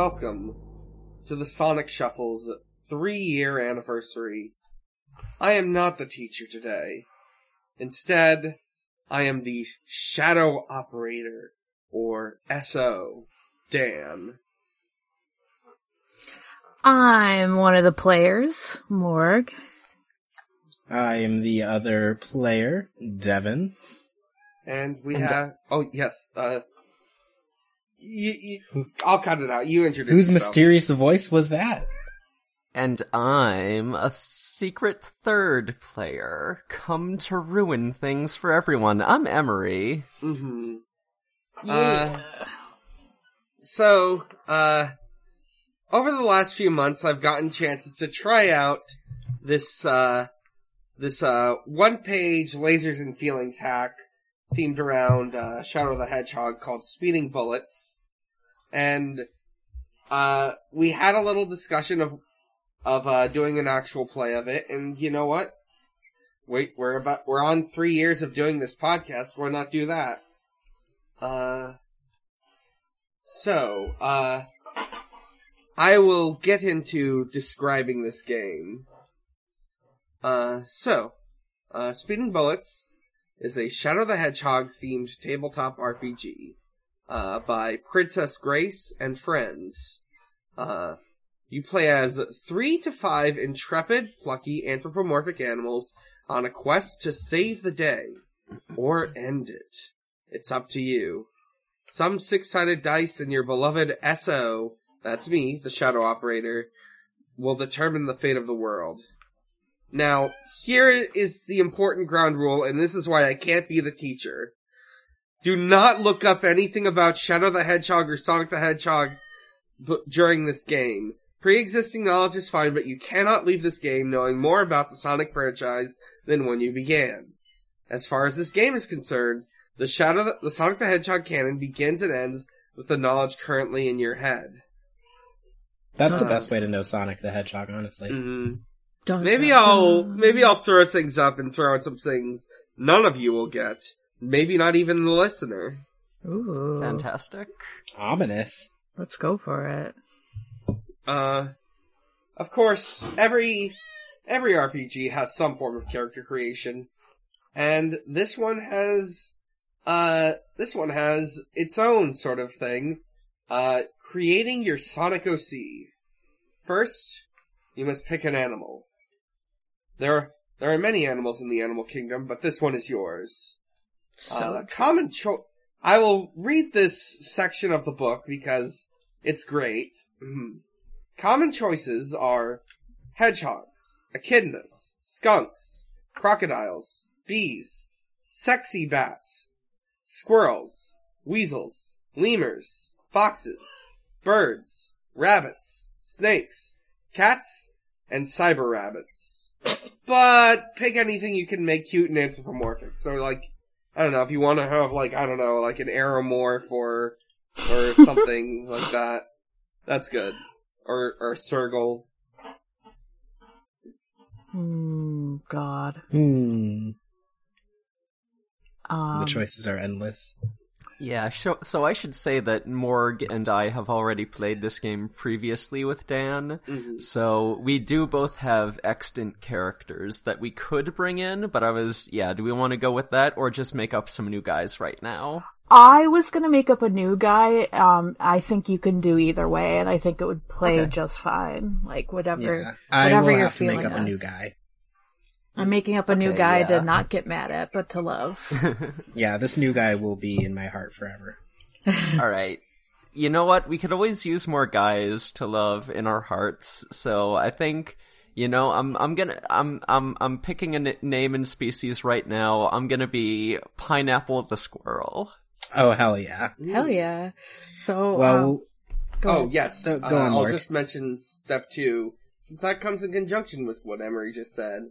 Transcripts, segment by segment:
Hello, and welcome to the Sonic Shuffle's three year anniversary. I am not the teacher today. Instead, I am the Shadow Operator, or SO, Dan. I'm one of the players, Morg. I am the other player, Devon. And we And, have, oh yes, uh, you, you, I'll cut it out. You introduce Whose yourself. mysterious voice was that? And I'm a secret third player, come to ruin things for everyone. I'm Emory. Mm-hmm. Uh, so, uh, over the last few months, I've gotten chances to try out this, uh, this, uh, one-page lasers and feelings hack themed around, uh, Shadow the Hedgehog called Speeding Bullets. And, uh, we had a little discussion of, of, uh, doing an actual play of it, and you know what? Wait, we're about, we're on three years of doing this podcast, why not do that? Uh, so, uh, I will get into describing this game. Uh, so, uh, Speeding Bullets is a Shadow the Hedgehog themed tabletop RPG, uh, by Princess Grace and friends. Uh, you play as three to five intrepid, plucky, anthropomorphic animals on a quest to save the day, or end it. It's up to you. Some six-sided dice and your beloved SO, that's me, the Shadow Operator, will determine the fate of the world. Now, here is the important ground rule, and this is why I can't be the teacher. Do not look up anything about Shadow the Hedgehog or Sonic the Hedgehog b- during this game. Pre-existing knowledge is fine, but you cannot leave this game knowing more about the Sonic franchise than when you began. As far as this game is concerned, the Shadow, the Sonic the Hedgehog canon begins and ends with the knowledge currently in your head. That's the best way to know Sonic the Hedgehog, honestly. Mm-hmm. Dun, Maybe dun, I'll maybe I'll throw things up and throw out some things none of you will get. Maybe not even the listener. Ooh, Fantastic. Ominous. let's go for it. Uh, of course, every every RPG has some form of character creation, and this one has uh this one has its own sort of thing. Uh, creating your Sonic OC. First, you must pick an animal. There are there are many animals in the animal kingdom, but this one is yours. Uh, common cho- I will read this section of the book because it's great. Mhm. Common choices are hedgehogs, echidnas, skunks, crocodiles, bees, sexy bats, squirrels, weasels, lemurs, foxes, birds, rabbits, snakes, cats, and cyber rabbits. But pick anything you can make cute and anthropomorphic. So like, I don't know, if you want to have like, I don't know, like an aeromorph or, or something like that, that's good. Or, or Sergal. Hmm, God. Hmm. Um, the choices are endless. Yeah, so, so I should say that Morg and I have already played this game previously with Dan, Mhm. so we do both have extant characters that we could bring in, but I was, yeah, do we want to go with that or just make up some new guys right now? I was gonna make up a new guy. Um, I think you can do either way, and I think it would play Okay. just fine. Like whatever. Yeah. I whatever will you're have to make feeling up a new guy. I'm making up a new guy yeah. to not get mad at, but to love. Yeah, this new guy will be in my heart forever. Alright. You know what? We could always use more guys to love in our hearts. So I think, you know, I'm I'm gonna I'm I'm I'm picking a n- name and species right now. I'm gonna be Pineapple the Squirrel. Oh, hell yeah. Hell yeah! So, Well, um, go Oh ahead. yes, So, go uh, on, I'll Mark. just mention step two, since that comes in conjunction with what Emory just said.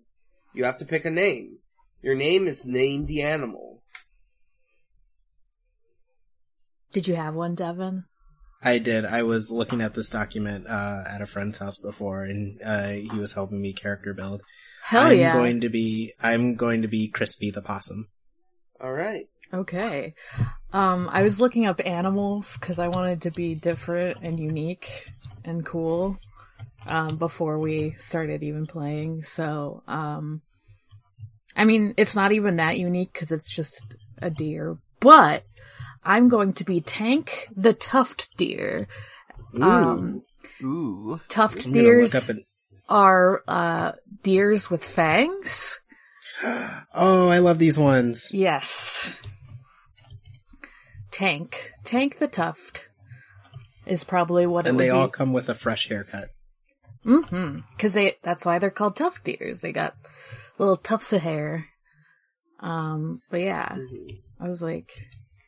You have to pick a name. Your name is name the animal. Did you have one, Devon? I did. I was looking at this document uh, at a friend's house before, and uh, he was helping me character build. Hell I'm yeah! going to be. I'm going to be Crispy the possum. All right. Okay. Um, I was looking up animals because I wanted to be different and unique and cool um, before we started even playing. So, um, I mean, it's not even that unique because it's just a deer, but I'm going to be Tank the Tuft Deer. Um, Ooh. tuft I'm deers up an. are uh, deers with fangs. Oh, I love these ones. Yes. Tank. Tank the Tuft is probably what it And they be. all come with a fresh haircut. Mm-hmm. Cause they, that's why they're called tuft deers. They got little tufts of hair. Um, but yeah, I was like,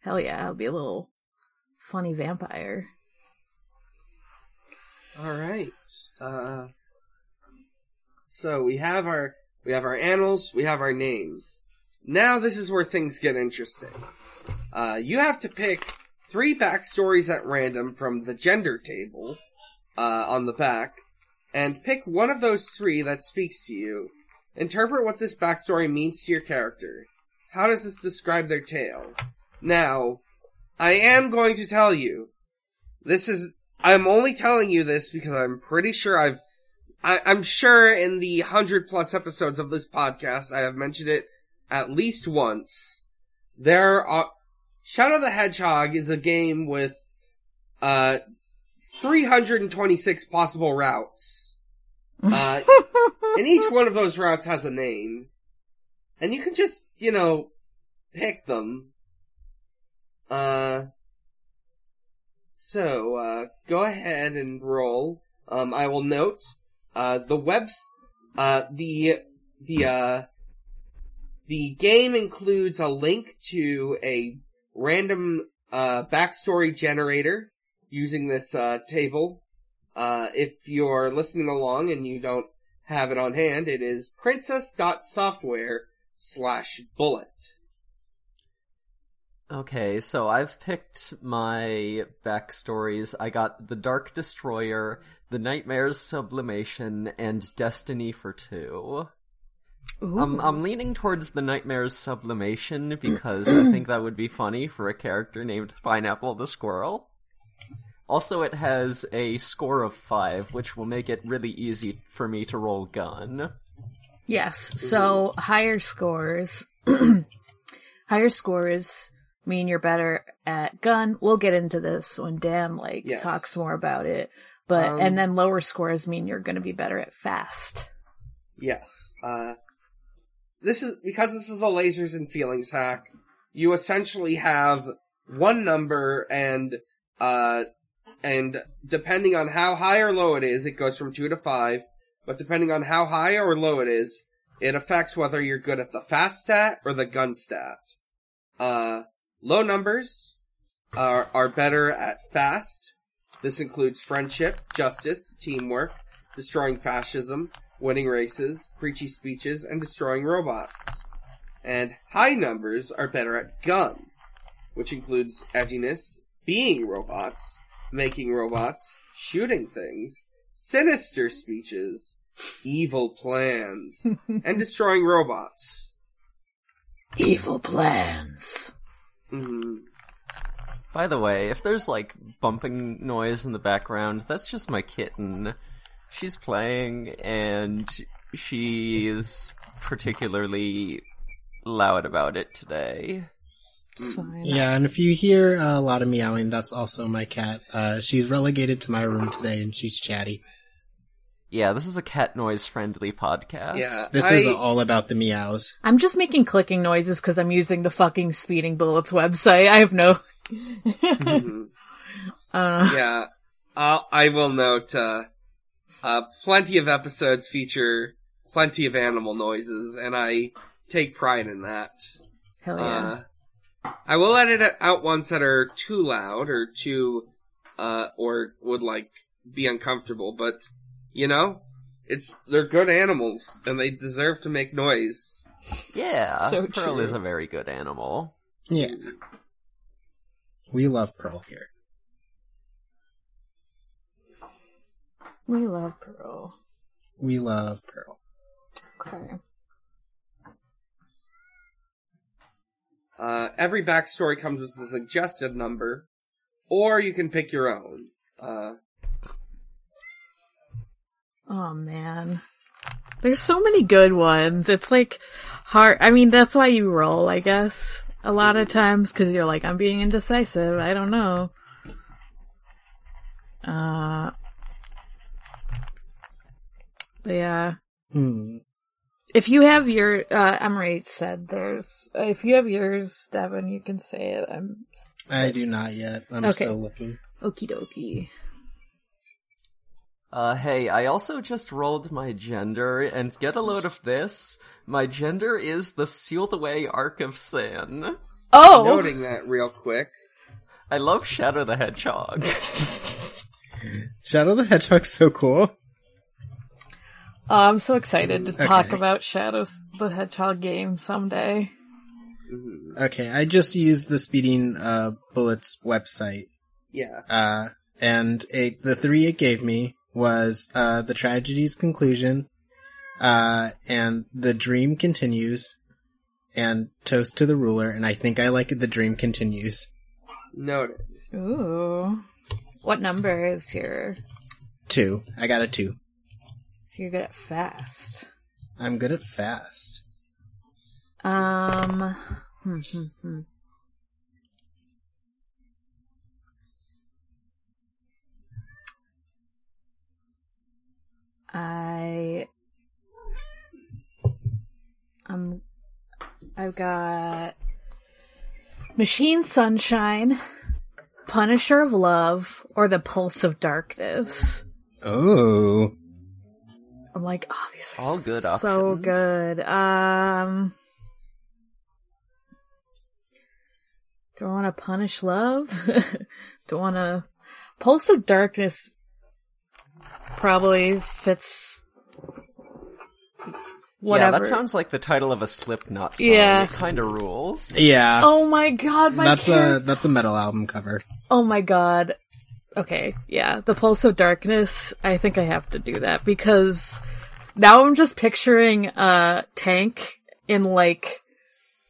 hell yeah, I'll be a little funny vampire. All right. Uh, so we have our we have our animals, we have our names. Now this is where things get interesting. Uh, you have to pick three backstories at random from the gender table uh, on the back, and pick one of those three that speaks to you. Interpret what this backstory means to your character. How does this describe their tale? Now, I am going to tell you, this is I'm only telling you this because I'm pretty sure I've, I, I'm sure in the hundred plus episodes of this podcast, I have mentioned it at least once. There are, Shadow the Hedgehog is a game with, uh, 326 possible routes. Uh, and each one of those routes has a name. And you can just, you know, pick them. Uh, so, uh, go ahead and roll. Um, I will note, uh, the webs, uh, the, the, uh, the game includes a link to a random, uh, backstory generator using this, uh, table. Uh, if you're listening along and you don't have it on hand, it is princess.software slash bullet. Okay, so I've picked my backstories. I got The Dark Destroyer, The Nightmare's Sublimation, and Destiny for Two. I'm, I'm leaning towards The Nightmare's Sublimation because I think that would be funny for a character named Pineapple the Squirrel. Also, it has a score of 5, which will make it really easy for me to roll gun. Yes. So higher scores, higher scores mean you're better at gun. We'll get into this when Dan like Yes. talks more about it. But Um, and then lower scores mean you're going to be better at fast. Yes. Uh, this is because this is a lasers and feelings hack. You essentially have one number, and uh, and depending on how high or low it is, it goes from two to five. But depending on how high or low it is, it affects whether you're good at the fast stat or the gun stat. Uh, low numbers are are better at fast. This includes friendship, justice, teamwork, destroying fascism, winning races, preachy speeches, and destroying robots. And high numbers are better at gun, which includes edginess, being robots, making robots, shooting things, sinister speeches, evil plans, and destroying robots. Evil plans. hmm By the way, if there's like bumping noise in the background, that's just my kitten. She's playing and she's particularly loud about it today. It's fine. Yeah, and if you hear uh, a lot of meowing, that's also my cat. Uh, she's relegated to my room today, and she's chatty. Yeah, this is a cat noise friendly podcast. Yeah. This I- is all about the meows. I'm just making clicking noises because I'm using the fucking Speeding Bullets website. I have no. Mhm. uh, yeah. I'll, I will note, uh, uh, plenty of episodes feature plenty of animal noises, and I take pride in that. hell yeah. I will edit out ones that are too loud or too, uh, or would like be uncomfortable, but, you know, it's, they're good animals, and they deserve to make noise. Yeah, So Pearl true. is a very good animal. Yeah. We love Pearl here. we love Pearl. We love Pearl. Okay. Uh, every backstory comes with a suggested number, or you can pick your own. Uh, Oh man. There's so many good ones. It's like hard. I mean, that's why you roll, I guess. A lot of times, cause you're like, I'm being indecisive. I don't know. Uh. but yeah. Hmm. If you have your, uh, Emory said there's, if you have yours, Devon, you can say it. I'm I do not yet. I'm Okay. still looking. okie dokie. Uh, hey, I also just rolled my gender, and get a load of this. My gender is the sealed away Ark of Sin. Oh! Noting that real quick. I love Shadow the Hedgehog. Shadow the Hedgehog's so cool. Oh, I'm so excited to talk Okay. about Shadows the Hedgehog game someday. Mhm. Okay, I just used the Speeding uh, Bullets website, Yeah. uh, and it, the three it gave me was uh, the tragedy's conclusion, uh, and the dream continues, and toast to the ruler. And I think I like the dream continues. Noted. Ooh. What number is your, Two. I got a two. So you're good at fast? I'm good at fast. Um, hmm, hmm, hmm. I, um, I've got Machine Sunshine, Punisher of Love, or The Pulse of Darkness. Oh. I'm like, oh, these are All good so options. good. Um, do I want to punish love? do I want to Pulse of Darkness? Probably fits. Whatever. Yeah, that sounds like the title of a Slipknot song. Yeah. It kinda rules. Yeah. Oh my god, my that's char- a that's a metal album cover. Oh my god. Okay, yeah, the Pulse of Darkness, I think I have to do that because now I'm just picturing a tank in like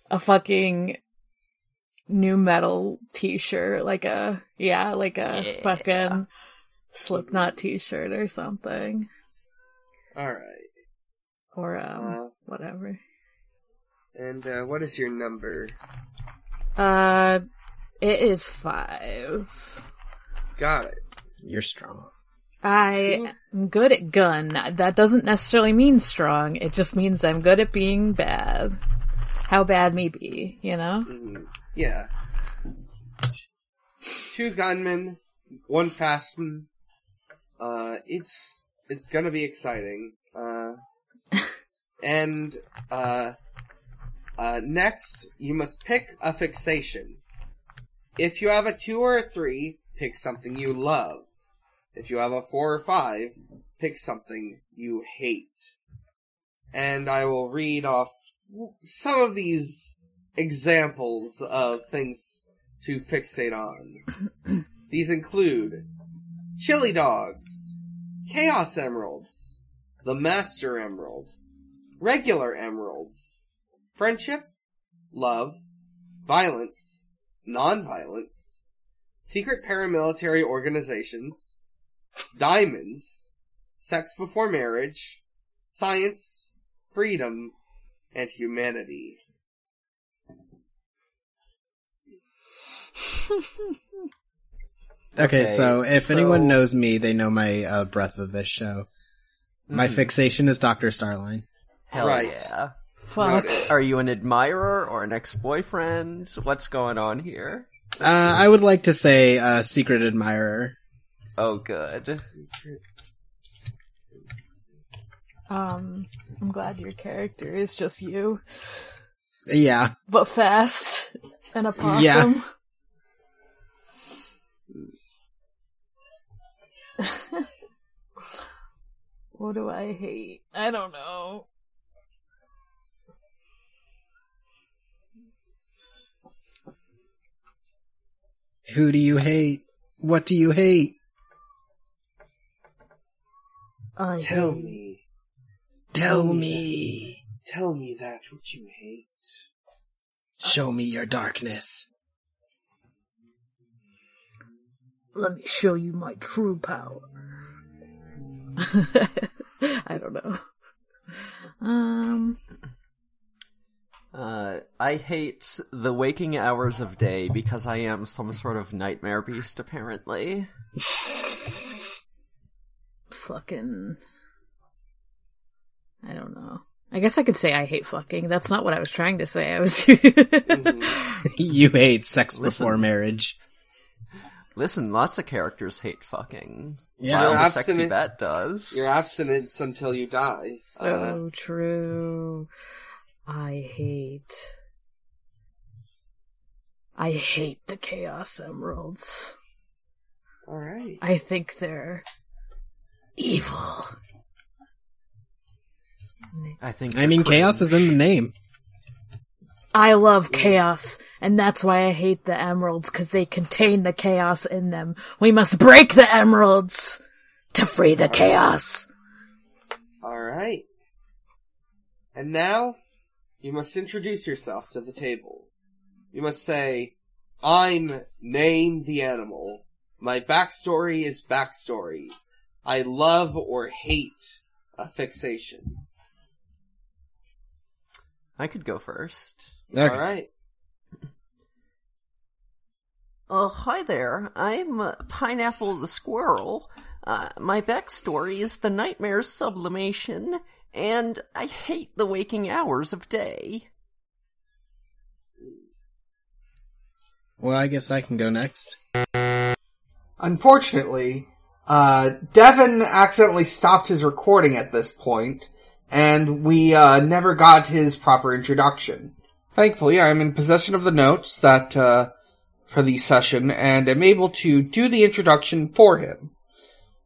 a fucking nu metal t-shirt, like a, yeah, like a Yeah. fucking Slipknot t-shirt or something. Alright. Or, um, Uh, whatever. and, uh, what is your number? Uh, it is five. Got it. You're strong. I am good at gun. That doesn't necessarily mean strong. It just means I'm good at being bad. How bad me be, you know? Mhm. Yeah. Two gunmen, one fastman. Uh, it's, it's gonna be exciting. Uh, and, uh, uh, next, you must pick a fixation. If you have a two or a three, pick something you love. If you have a four or five, pick something you hate. And I will read off some of these examples of things to fixate on. These include chili dogs, chaos emeralds, the master emerald, regular emeralds, friendship, love, violence, non-violence, secret paramilitary organizations, diamonds, sex before marriage, science, freedom, and humanity. Okay, Okay, so if so- anyone knows me, they know my uh, breadth of this show. My Mhm. fixation is Doctor Starline. Hell Right. yeah. Fuck. Are you an admirer or an ex-boyfriend? What's going on here? Uh, I would like to say uh, secret admirer. Oh, good. Um, I'm glad your character is just you, Yeah, but fast and a possum. Yeah. what do I hate? I don't know. Who do you hate? What do you hate? I Tell hate- me, Tell me. tell me that which you hate. Show me your darkness. Let me show you my true power. I don't know. Um, Uh, I hate the waking hours of day because I am some sort of nightmare beast, apparently. fucking. I don't know. I guess I could say I hate fucking. That's not what I was trying to say. I was. you hate sex Listen. before marriage. Listen, lots of characters hate fucking. Yeah. While You're sexy abstinent- bat does. Your abstinence until you die. Uh, true. I hate. I hate the Chaos Emeralds. Alright. I think they're evil. I think. I mean, they're chaos is in the name. I love chaos, and that's why I hate the emeralds, because they contain the chaos in them. We must break the emeralds to free the chaos. Alright. And now, you must introduce yourself to the table. You must say, I'm Name the Animal. My backstory is backstory. I love or hate a fixation. I could go first. Okay. Alright. Oh, hi there. I'm uh, Pineapple the Squirrel. Uh, my backstory is the Nightmare Sublimation, and I hate the waking hours of day. Well, I guess I can go next. Unfortunately, uh, Devon accidentally stopped his recording at this point, and we uh, never got his proper introduction. Thankfully, I am in possession of the notes that uh, for the session, and am able to do the introduction for him.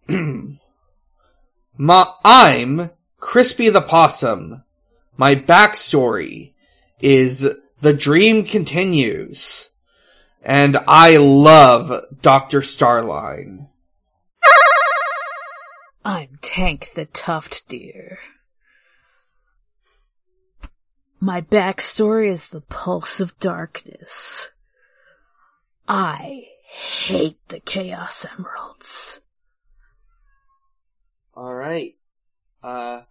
My, I'm Crispy the Possum. My backstory is The Dream Continues. And I love Dr. Starline. I'm Tank the Tuft Deer. My backstory is the Pulse of Darkness. I hate the Chaos Emeralds. Alright. Uh,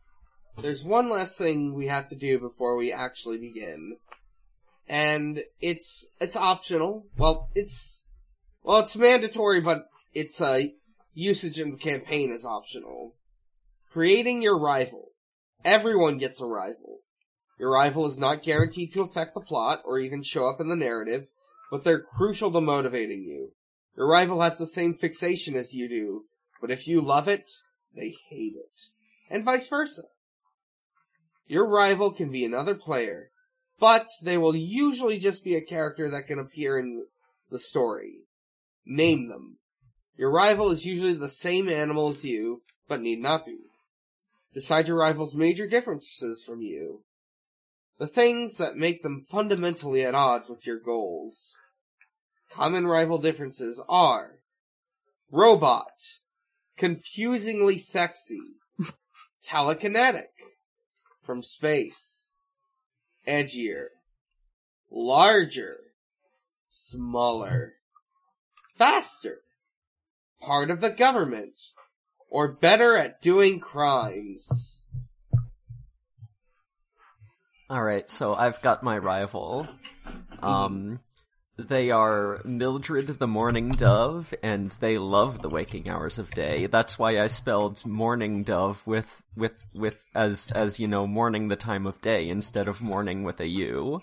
there's one last thing we have to do before we actually begin. And it's, it's optional. Well, it's, well, it's mandatory, but its, uh, usage in the campaign is optional. Creating your rival. Everyone gets a rival. Your rival is not guaranteed to affect the plot or even show up in the narrative, but they're crucial to motivating you. Your rival has the same fixation as you do, but if you love it, they hate it. And vice versa. Your rival can be another player, but they will usually just be a character that can appear in the story. Name them. Your rival is usually the same animal as you, but need not be. Decide your rival's major differences from you. The things that make them fundamentally at odds with your goals. Common rival differences are robot, confusingly sexy, telekinetic, from space, edgier, larger, smaller, faster, part of the government, or better at doing crimes. Alright, so I've got my rival. Um, they are Mildred the Morning Dove, and they love the waking hours of day. That's why I spelled morning dove with, with, with, as, as you know, morning the time of day instead of morning with a U.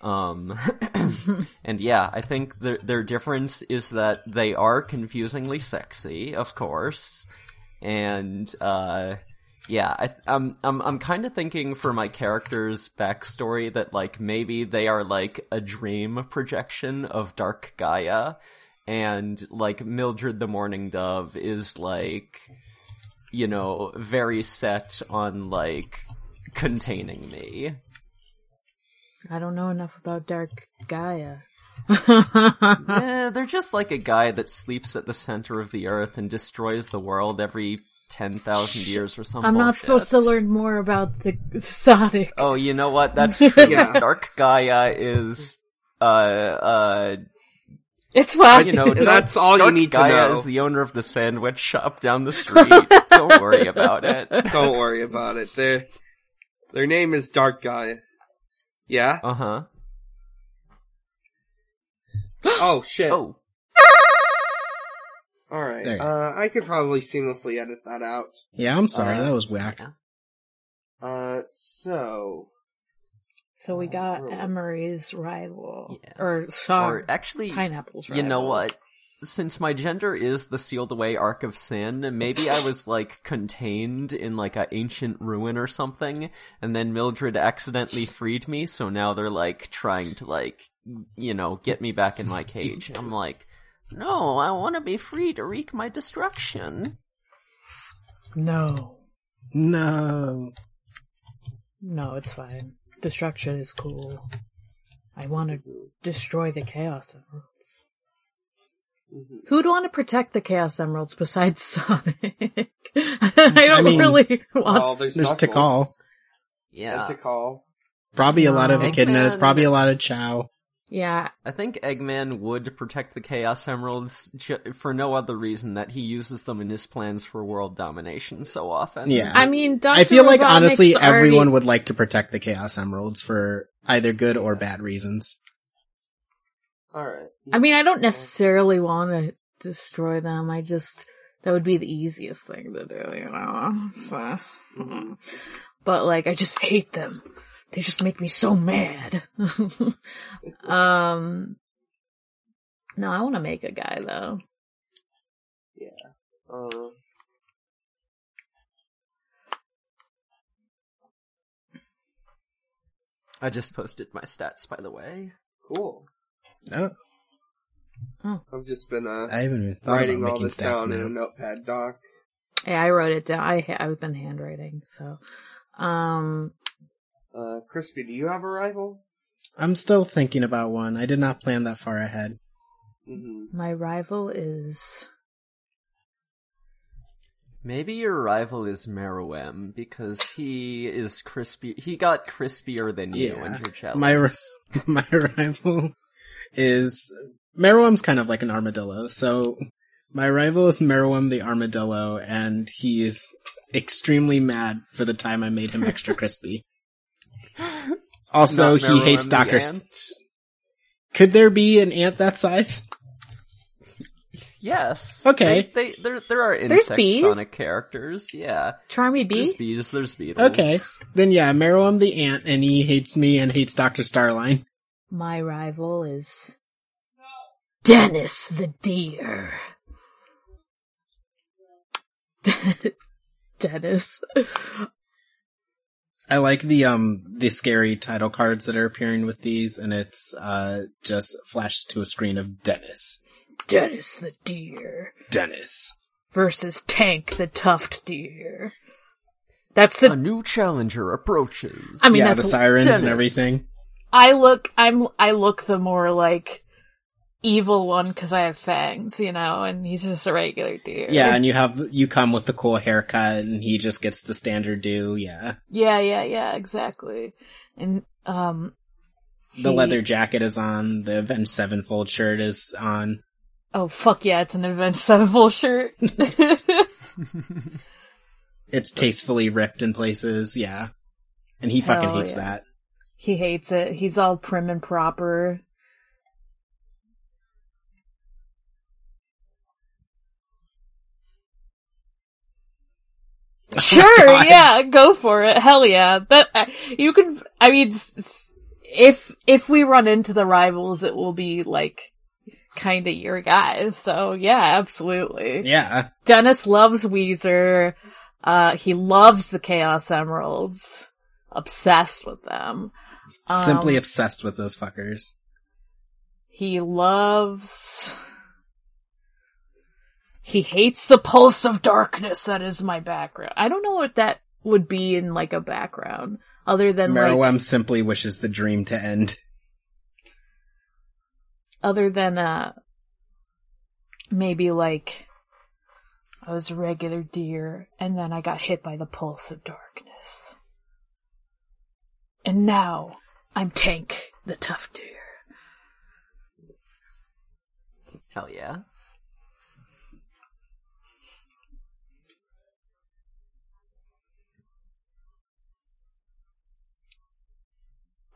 Um, and yeah, I think their, their difference is that they are confusingly sexy, of course. And, uh, yeah, I, I'm I'm I'm kind of thinking for my character's backstory that like maybe they are like a dream projection of Dark Gaia, and like Mildred the Morning Dove is like, you know, very set on like containing me. I don't know enough about Dark Gaia. yeah, they're just like a guy that sleeps at the center of the earth and destroys the world every ten thousand years or something. I'm not supposed to learn more about the Sonic. Oh, you know what? That's true. Yeah. Dark Gaia is uh uh It's fine. you know That's all you Dark need to know. is the owner of the sandwich shop down the street. Don't worry about it. Don't worry about it. Their their name is Dark Guy. Yeah. Uh huh. Oh shit. Oh, All right. There you Uh, I could probably seamlessly edit that out. Yeah, I'm sorry, Uh, that was whack. Uh, so so we got Oh. Emory's rival, Yeah. or Sean or actually, Pineapple's you know what? Since my gender is the sealed away arc of sin, maybe I was like contained in like an ancient ruin or something, and then Mildred accidentally freed me, so now they're like trying to like, you know, get me back in my cage. I'm like, no, I want to be free to wreak my destruction. No, No. no, it's fine. Destruction is cool. I want to destroy the Chaos Emeralds. mhm. Who'd want to protect the Chaos Emeralds besides Sonic? I don't mean, really want. well, there's There's Knuckles Tikal. Yeah. and Tikal. Probably a lot of No. echidnas, Eggman- probably a lot of Chao. Yeah, I think Eggman would protect the Chaos Emeralds ju- for no other reason that he uses them in his plans for world domination so often. Yeah. I mean, Dr. I feel like honestly Robotnik's everyone would like to protect the Chaos Emeralds for either good or bad reasons. All right. I mean, I don't necessarily want to destroy them. I just that would be the easiest thing to do, you know. So, but like, I just hate them. They just make me so mad. um, no, I want to make a guy though. Uh, I just posted my stats, by the way. cool. Oh, I've just been uh I haven't even writing about all this stats down in a notepad doc. Yeah, I wrote it down. I I've been handwriting, so um, Uh, Crispy, do you have a rival? I'm still thinking about one. I did not plan that far ahead. Mm-hmm. my rival is Maybe your rival is Meruem because he is crispy. He got crispier than you, Yeah. and you're jealous. My ri- my rival is Meruem's kind of like an armadillo. So my rival is Meruem the armadillo, and he is extremely mad for the time I made him extra crispy. Also, Not he hates Meruem the Doctor. ant? Could there be an ant that size? Yes. Okay. They, they there there are There's insect bees. Sonic characters. Yeah. Charmy There's Bee. bees. There's beetles. Okay, then yeah, Meruem the ant, and he hates me and hates Doctor Starline. My rival is Dennis the deer. Dennis. I like the um the scary title cards that are appearing with these, and it's uh just flashed to a screen of Dennis. Dennis the deer Dennis. versus Tank the tuft deer. That's A new challenger approaches. I mean, yeah, that's the sirens Dennis. and everything. I look. I'm. I look the more like evil one because I have fangs, you know, and he's just a regular dude. Yeah, and you have you come with the cool haircut, and he just gets the standard do. Yeah, yeah, yeah, yeah, exactly. And um, the he- leather jacket is on. The Avenged Sevenfold shirt is on. Oh fuck yeah! It's an Avenged Sevenfold shirt. It's tastefully ripped in places. Yeah, and he fucking Hell hates yeah. that. He hates it. He's all prim and proper. Sure, God. yeah, go for it. Hell yeah. That uh, you can. I mean, s- s- if if we run into the rivals, it will be like kind of your guys. So yeah, absolutely. Yeah, Dennis loves Weezer. Uh, he loves the Chaos Emeralds. Obsessed with them. Um, simply obsessed with those fuckers. He loves. He hates the pulse of darkness that is my background. I don't know what that would be in like a background other than Meruem like simply wishes the dream to end. other than uh maybe like I was a regular deer, and then I got hit by the pulse of darkness. And now I'm Tank, the tough deer. Hell yeah.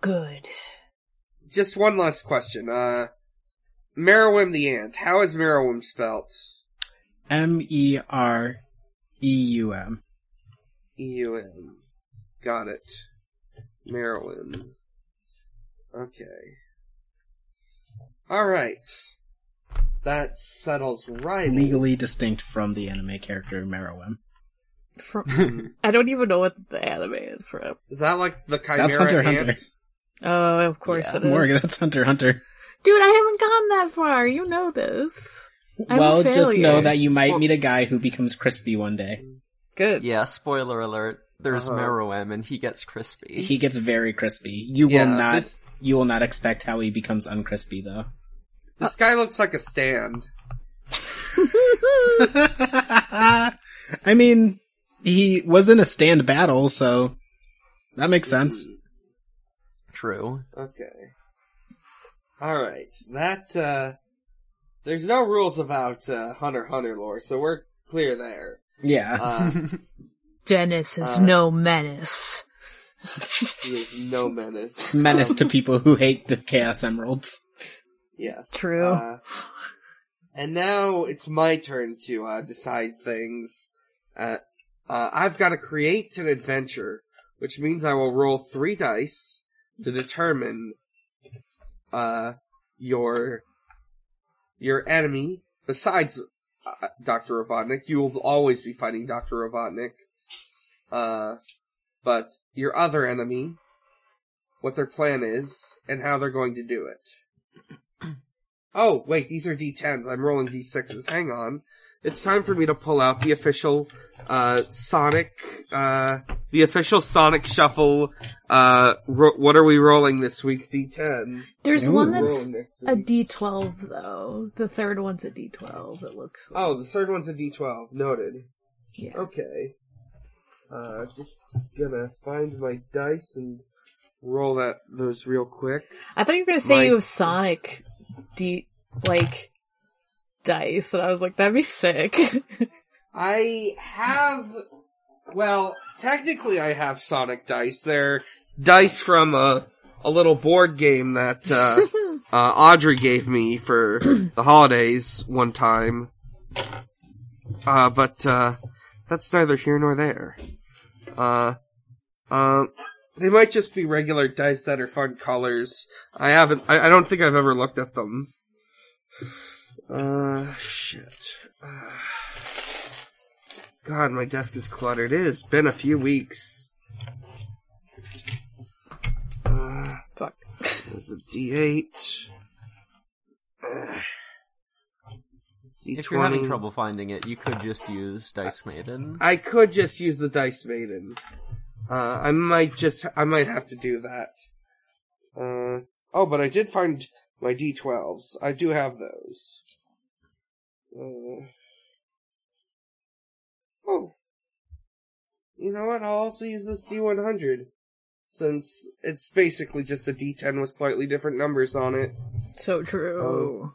Good. Just one last question. Uh, Meruem the Ant. How is Meruem spelt? M E R E U M. E-U-M. Got it. Meruem. Okay. Alright. That settles right. Legally distinct from the anime character Meruem. From I don't even know what the anime is from. Is that like the Chimera That's Hunter Ant? Hunter. Oh, of course Yeah. it is. Morgan, that's Hunter Hunter. Dude, I haven't gone that far. You know this. I'm a well, just know that you might Spo- meet a guy who becomes crispy one day. Good. Yeah, spoiler alert. There's Uh-huh. Meruem and he gets crispy. He gets very crispy. You will not. this- You will not expect how he becomes uncrispy though. This guy looks like a stand. I mean, he was in a stand battle, so that makes sense. True. Okay. Alright. That, uh, there's no rules about, uh, Hunter Hunter lore, so we're clear there. Yeah. Uh, Dennis is Uh, no menace. he is no menace. Menace Um, to people who hate the Chaos Emeralds. Yes. True. Uh, and now it's my turn to uh, decide things. Uh, uh, I've got to create an adventure, which means I will roll three dice to determine uh, your your enemy. Besides uh, Doctor Robotnik, you will always be fighting Doctor Robotnik. Uh, but your other enemy, what their plan is, and how they're going to do it. Oh, wait, these are D10s. I'm rolling D6s. Hang on. It's time for me to pull out the official, uh, Sonic, uh, the official Sonic Shuffle, uh, ro- what are we rolling this week? D10. There's Ooh. one that's Rolling next a week. D12 though. The third one's a D12. It looks. Like. Oh, the third one's a D12. Noted. yeah. Okay. Uh, just gonna find my dice and roll that, those real quick. I thought you were gonna say My- you have Sonic D like dice, and I was like, that'd be sick. I have, well, technically I have Sonic dice. They're dice from a, a little board game that, uh, uh, Audrey gave me for the holidays one time. Uh, but, uh, that's neither here nor there. Uh, um, they might just be regular dice that are fun colors. I haven't, I, I don't think I've ever looked at them. Uh, shit. Uh, God, my desk is cluttered. It has been a few weeks. Uh, Fuck. there's a D8. Uh, D20. If you're having trouble finding it, you could just use Dice Maiden. I could just use the Dice Maiden. Uh, I might just, I might have to do that. Uh, oh, but I did find my D12s. I do have those. Uh, oh. You know what? I'll also use this D100. Since it's basically just a D10 with slightly different numbers on it. So true.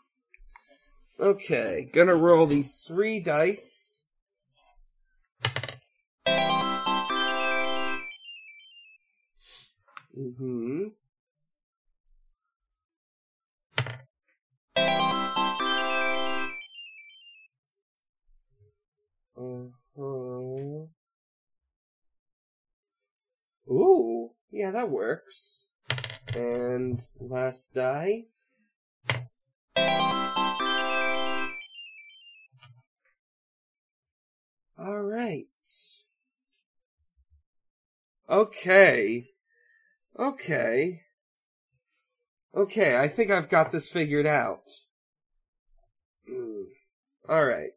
Okay, gonna roll these three dice. Mm-hmm. Uh-huh. Ooh, yeah, that works. And last die. All right. Okay. Okay. Okay, I think I've got this figured out. Mm. All right.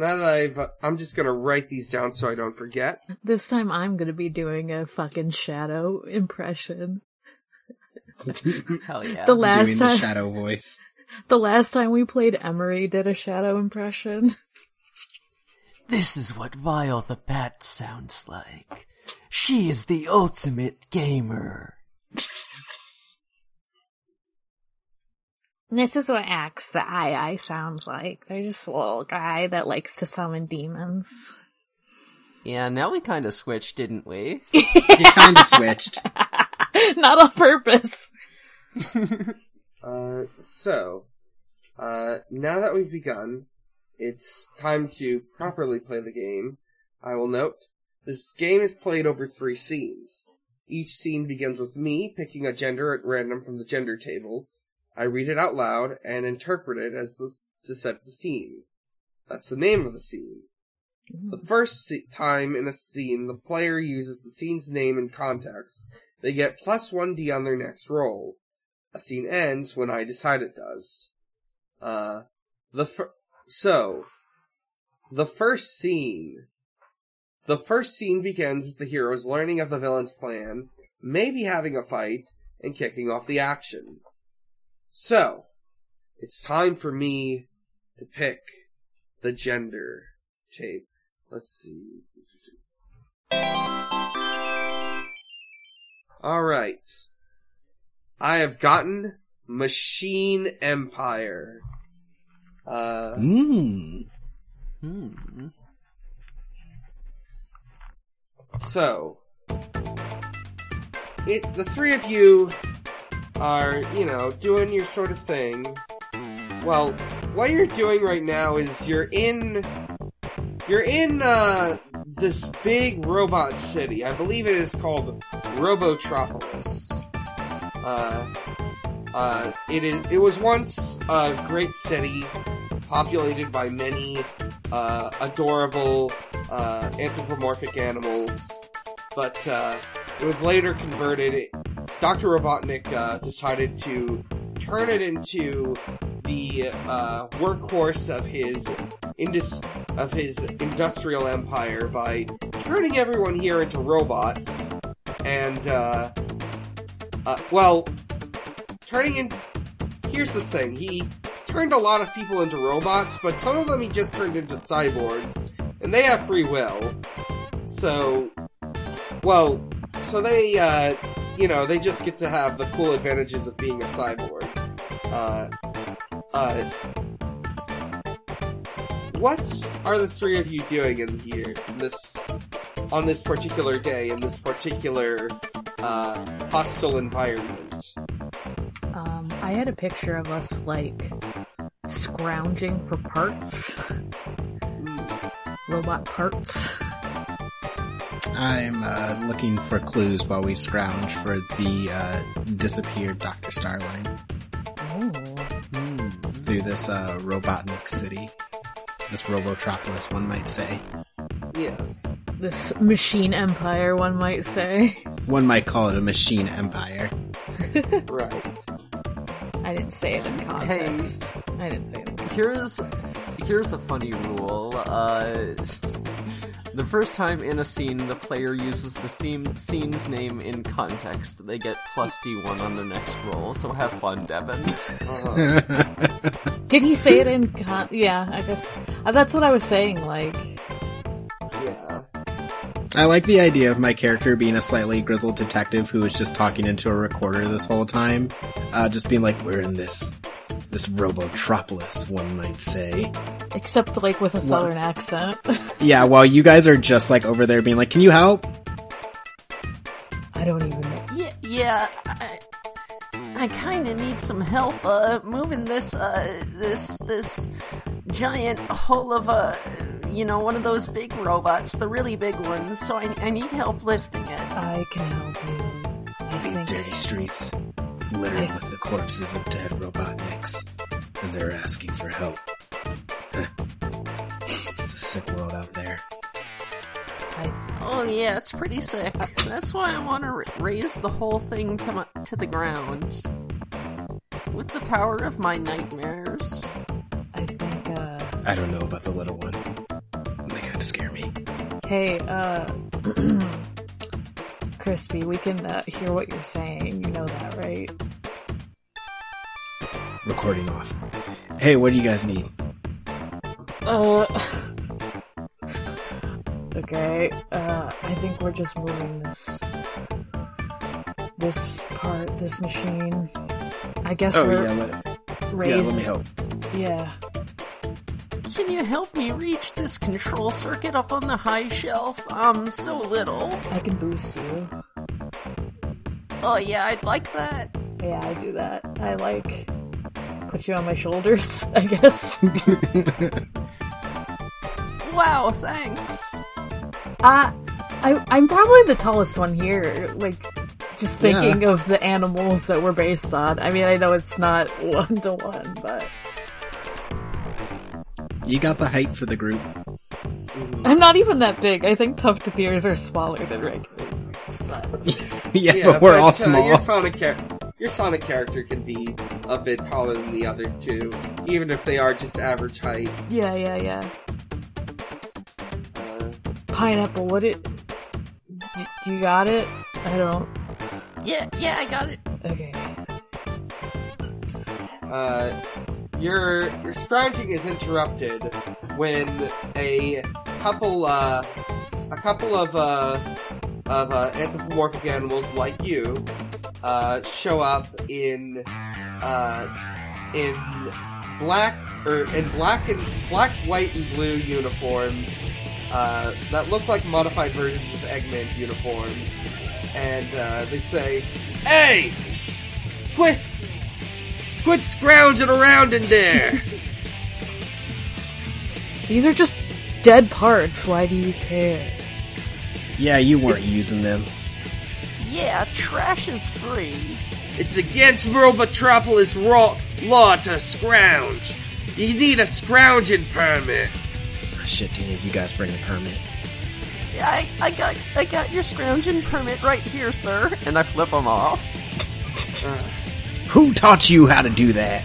Now that I've, uh, I'm just gonna write these down so I don't forget. This time I'm gonna be doing a fucking shadow impression. Hell yeah. The last Doing the time, shadow voice. the last time we played, Emory did a shadow impression. This is what Vile the Bat sounds like. She is the ultimate gamer. This is what Axe the I I sounds like. They're just a little guy that likes to summon demons. Yeah, now we kind of switched, didn't we? You kind of switched. Not on purpose. Uh, so, uh, now that we've begun, it's time to properly play the game. I will note, this game is played over three scenes. Each scene begins with me picking a gender at random from the gender table. I read it out loud and interpret it as the, to set the scene. That's the name of the scene. The first se- time in a scene the player uses the scene's name and context, they get plus 1d on their next roll. A scene ends when I decide it does. Uh, the fir- so, the first scene, the first scene begins with the heroes learning of the villain's plan, maybe having a fight, and kicking off the action. So, it's time for me to pick the gender tape. Let's see. Alright. I have gotten Machine Empire. Uh, Mmm. Hmm. so. It, the three of you are, you know, doing your sort of thing. Well, what you're doing right now is you're in, you're in, uh, this big robot city. I believe it is called Robotropolis. Uh, uh, it is, it was once a great city populated by many, uh, adorable, uh, anthropomorphic animals, but, uh, it was later converted. Dr. Robotnik, uh, decided to turn it into the, uh, workhorse of his indus- of his industrial empire by turning everyone here into robots and, uh, uh, well, turning in, here's the thing, he turned a lot of people into robots, but some of them he just turned into cyborgs, and they have free will. So, well, so they, uh, you know, they just get to have the cool advantages of being a cyborg. Uh, uh, what are the three of you doing in here, in this, on this particular day, in this particular, uh, hostile environment? Um, I had a picture of us like scrounging for parts, robot parts. I'm uh, looking for clues while we scrounge for the uh, disappeared Dr. Starline Oh, Hmm. through this uh, Robotnik city. This Robotropolis, one might say. Yes. this machine empire, one might say. One might call it a machine empire. Right. I didn't say it in context. I didn't say it. Here's here's a funny rule. Uh, the first time in a scene the player uses the scene, scene's name in context, they get plus D1 on their next roll. So have fun, Devon. Uh-huh. Did he say it in con? Yeah, I guess uh, that's what I was saying. Like, Yeah. I like the idea of my character being a slightly grizzled detective who was just talking into a recorder this whole time. Uh, just being like, we're in this, this Robotropolis, one might say. except like with a southern accent. Yeah, while you guys are just like over there being like, can you help? I don't even know. Yeah, yeah. I, I kind of need some help uh, moving this uh, this this giant hole of a you know one of those big robots, the really big ones. So I, I need help lifting it. I can help you. I These think dirty streets, littered with the corpses of dead Robotniks, and they're asking for help. it's a sick world out there. Oh yeah, it's pretty sick. That's why I want to r- raise the whole thing to my, to the ground with the power of my nightmares. I think. uh... I don't know about the little one. They kind of scare me. Hey, uh, Crispy, we can uh, hear what you're saying. You know that, right? Recording off. Hey, what do you guys need? Uh, Okay, uh, I think we're just moving this, this part, this machine. I guess Oh we're yeah, let, yeah, let me help. Yeah. Can you help me reach this control circuit up on the high shelf? I'm so little. I can boost you. Oh yeah, I'd like that. Yeah, I do that. I like put you on my shoulders, I guess. Wow, thanks. Uh, I, I'm probably the tallest one here. Like, just thinking of the animals that we're based on. I mean, I know it's not one to one, but You got the height for the group. I'm not even that big. I think tufted ears are smaller than regular ears. But yeah, but we're all small. Uh, your Sonic char- your Sonic character can be a bit taller than the other two, even if they are just average height. yeah, yeah, yeah. Uh, Pineapple, what it? Do, do you got it? I don't. Yeah, yeah, I got it. Okay. uh, your your scrounging is interrupted when a couple uh, a couple of uh, of uh, anthropomorphic animals like you uh, show up in uh, in black or in black and black, white, and blue uniforms uh, that look like modified versions of Eggman's uniform, and uh, they say, "Hey, quit Quit scrounging around in there! These are just dead parts. Why do you care? Yeah, you weren't using them. Yeah, trash is free. it's against Robotropolis raw law to scrounge. You need a scrounging permit. Ah, Shit, do any of you guys bring a permit? Yeah, I, I got I got your scrounging permit right here, sir. And I flip them off. Who taught you how to do that?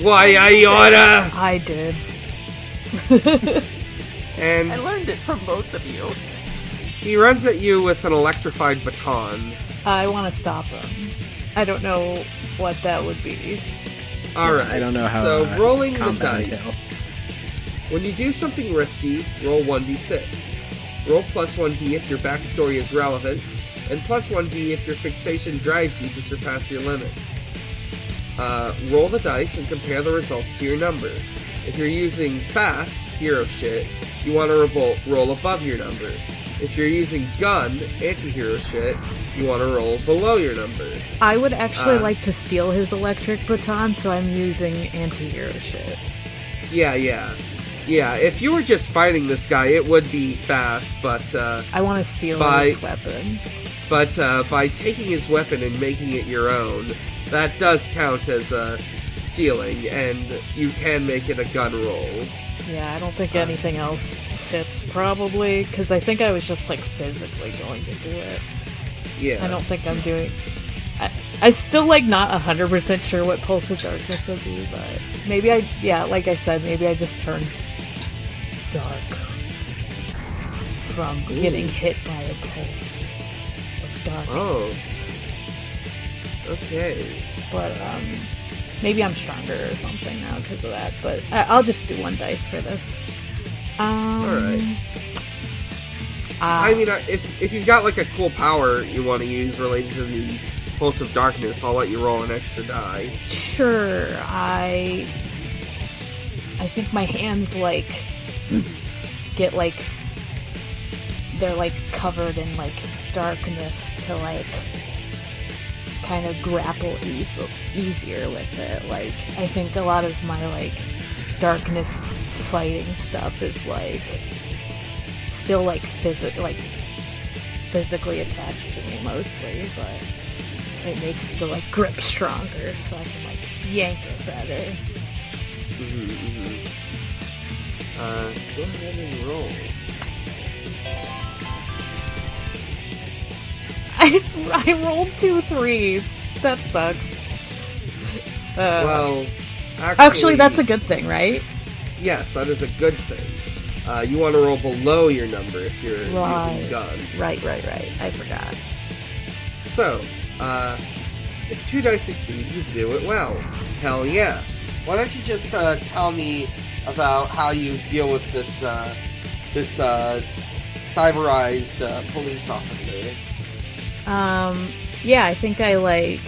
Why I oughta. I did. And I learned it from both of you. he runs at you with an electrified baton. I want to stop him. I don't know what that would be. Alright. I don't know how So uh, rolling the combat dice. entails. When you do something risky, roll 1d6. Roll plus 1d if your backstory is relevant, and plus 1d if your fixation drives you to surpass your limits. Uh, roll the dice and compare the results to your number. If you're using fast, hero shit, you want to roll, roll above your number. If you're using gun, anti-hero shit, you want to roll below your number. I would actually Uh. like to steal his electric baton, so I'm using anti-hero shit. Yeah, yeah. Yeah, if you were just fighting this guy, it would be fast, but, uh, I want to steal By- his weapon. But uh, by taking his weapon and making it your own, that does count as a ceiling, and you can make it a gun roll. Yeah, I don't think anything else fits, probably, because I think I was just, like, physically going to do it. Yeah. I don't think I'm doing... I, I'm still, like, not 100% sure what Pulse of Darkness would be, but maybe I... Yeah, like I said, maybe I just turned dark from getting hit by a pulse darkness. Oh. Okay. But um, maybe I'm stronger or something now because of that. But I- I'll just do one dice for this. Um, Alright. uh, I mean, if if you've got like a cool power you want to use related to the Pulse of Darkness, I'll let you roll an extra die. sure. I I think my hands like get like they're like covered in like darkness to like kind of grapple eas- easier with it. Like I think a lot of my like darkness fighting stuff is like still like physic like physically attached to me mostly, but it makes the like grip stronger so I can like yank it better. Mm-hmm, mm-hmm. Uh, go ahead and roll. I, I rolled two threes. That sucks. Uh, Well, actually, actually, that's a good thing, right? yes. That is a good thing. Uh, you want to roll below your number if you're Right. using gun. Right, right, right. I forgot. So, uh, if two dice succeed, you do it well. Hell yeah. Why don't you just uh, tell me about how you deal with this uh, this uh, cyberized uh, police officer? Um, yeah, I think I like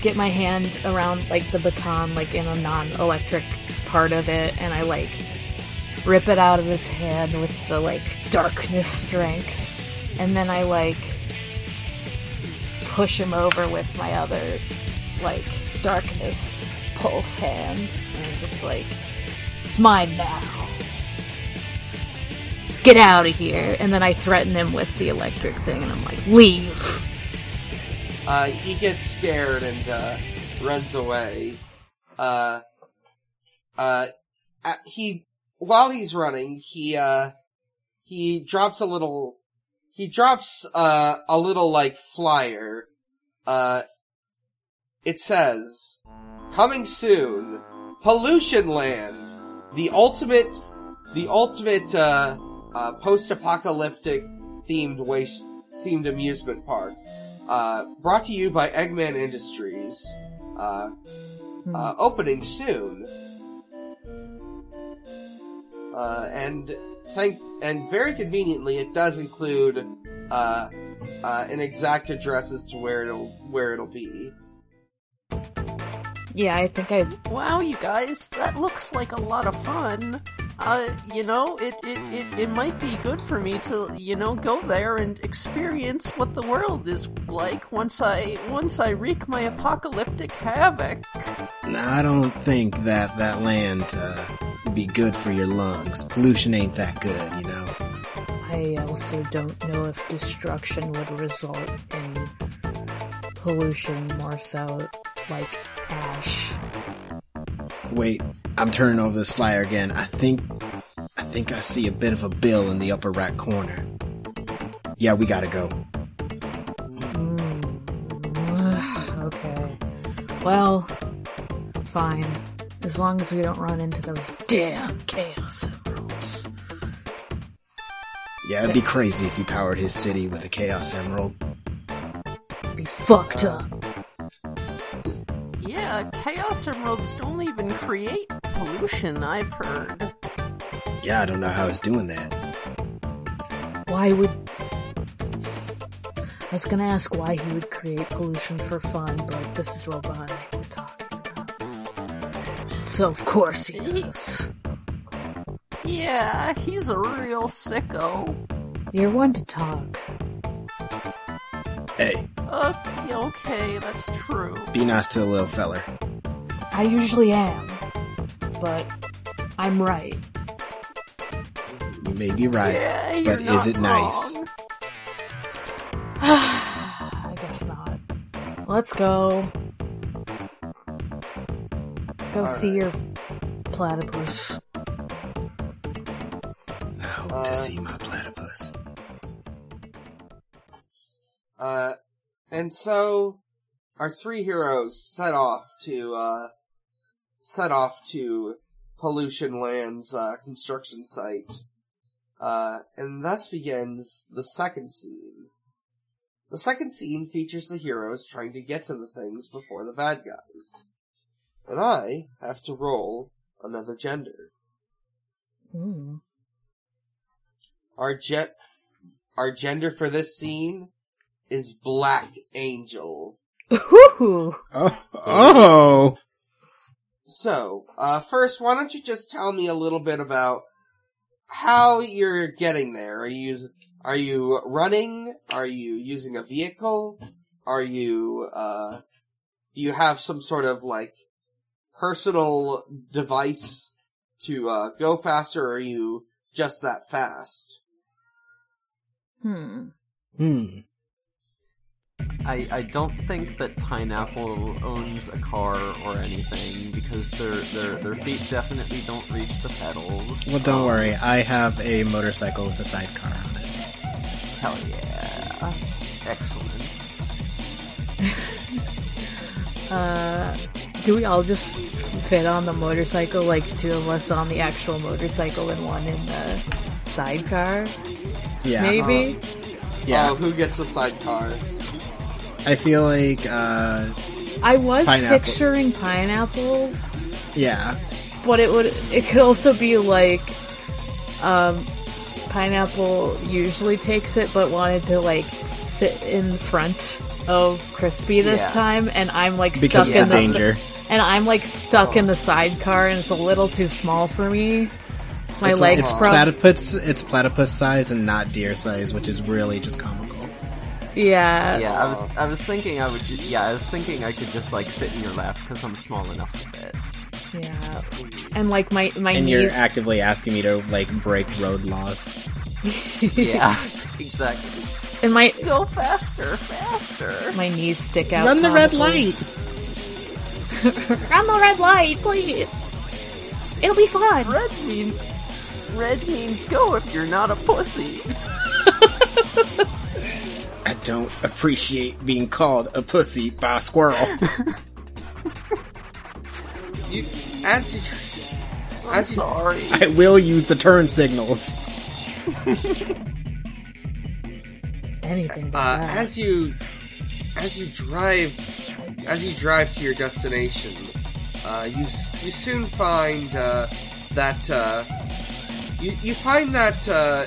get my hand around like the baton, like in a non-electric part of it, and I like rip it out of his hand with the like darkness strength, and then I like push him over with my other like darkness pulse hand, and just like, it's mine now. Get out of here! And then I threaten him with the electric thing, and I'm like, leave. Uh, he gets scared and uh, runs away. Uh, uh, he while he's running, he uh, he drops a little. He drops uh, a little like flyer. Uh, it says, "Coming soon, Pollution Land, the ultimate, the ultimate uh, uh, post-apocalyptic themed waste themed amusement park." Uh, brought to you by Eggman Industries. Uh, uh, opening soon. Uh, and thank, and very conveniently, it does include, uh, uh, an exact address as to where it'll, where it'll be. Yeah, I think I. Wow, you guys, that looks like a lot of fun. Uh, you know, it, it, it, it might be good for me to, you know, go there and experience what the world is like once I, once I wreak my apocalyptic havoc. No, I don't think that that land uh, would be good for your lungs. Pollution ain't that good, you know. I also don't know if destruction would result in pollution more so like ash. Wait, I'm turning over this flyer again. I think, I think I see a bit of a bill in the upper right corner. Yeah, we gotta go. Mm. okay. Well, fine. As long as we don't run into those damn chaos emeralds. Yeah, it'd be crazy if he powered his city with a Chaos Emerald. Be fucked up. Yeah, Chaos Emeralds don't even create pollution, I've heard. Yeah, I don't know how he's doing that. Why would. I was gonna ask why he would create pollution for fun, but this is Robotnik we're talking about. So of course he is. Yeah, he's a real sicko. You're one to talk. Hey, Uh, okay, that's true. be nice to the little feller. I usually am, but I'm right. You may be right, Yeah, you're but not is it nice? I guess not. Let's go. Let's go see your platypus. I hope Uh, to see my platypus. Uh, and so our three heroes set off to uh, set off to Pollution Land's uh, construction site, uh, and thus begins the second scene. The second scene features the heroes trying to get to the things before the bad guys, and I have to roll another gender. Mm. Our jet, our gender for this scene is Black Angel. Ooh. Oh, oh! So, uh, first, why don't you just tell me a little bit about how you're getting there? Are you are you running? Are you using a vehicle? Are you uh, do you have some sort of like personal device to uh, go faster? Or are you just that fast? Hmm. Hmm. I, I don't think that Pineapple owns a car or anything because their their their feet definitely don't reach the pedals. Well, don't um, worry. I have a motorcycle with a sidecar on it. Hell yeah! Excellent. Uh, do we all just fit on the motorcycle, like two of us on the actual motorcycle and one in the sidecar? Yeah. Maybe? Uh, yeah. Oh, who gets the sidecar? I feel like, uh, I was Pineapple. picturing pineapple. yeah. but it would it could also be like um pineapple usually takes it but wanted to like sit in front of crispy this Yeah. time and i'm like Because stuck of in the the s- danger. and i'm like stuck in the sidecar and it's a little too small for me my It's, legs it's prob- platypus. It's platypus size and not deer size, which is really just comical. Yeah Yeah, I was I was thinking I would. Ju- yeah, I was thinking I could just like sit in your lap because I'm small enough to fit. yeah and like my my And knee you're actively asking me to like break road laws. Yeah, exactly. and my Go faster, faster. my knees stick out Run the red light. run the red light please it'll be fun Red means red means go if you're not a pussy. I don't appreciate being called a pussy by a squirrel. You, as you, tr- I'm as you, sorry. I will use the turn signals. anything but uh, that. as you, as you drive, as you drive to your destination, uh, you you soon find uh, that uh, you you find that uh,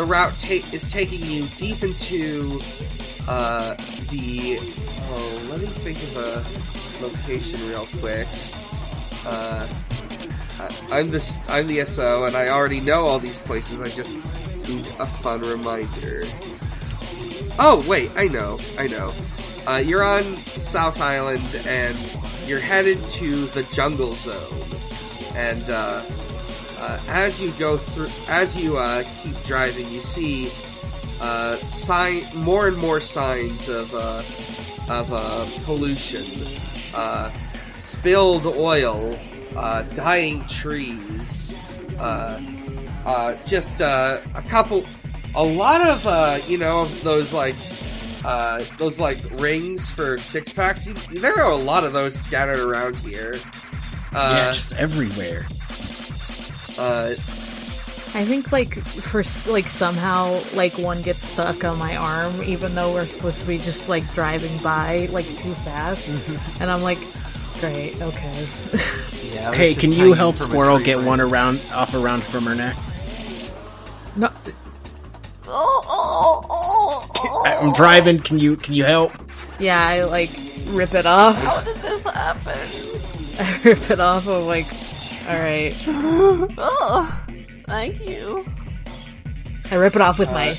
the route ta- is taking you deep into uh, the. Oh, let me think of a location real quick. Uh, I'm the I'm the SO, and I already know all these places. I just need a fun reminder. Oh wait, I know, I know. Uh, you're on South Island, and you're headed to the Jungle Zone. And uh, as you go through, as you uh, keep driving, you see uh, sign more and more signs of uh, of uh, pollution, uh, spilled oil, uh, dying trees, uh, uh, just uh, a couple, a lot of uh, you know those like uh, those like rings for six packs. There are a lot of those scattered around here. yeah, just everywhere. Uh, I think like for like somehow like one gets stuck on my arm, even though we're supposed to be just like driving by like too fast, and I'm like, great, okay. Yeah. Hey, can you help Squirrel get branch. one around off around from her neck? no, Oh, oh, oh, oh. I'm driving. Can you can you help? yeah, I like rip it off. How did this happen? I rip it off. I'm like, all right. Oh, thank you. I rip it off with Uh, my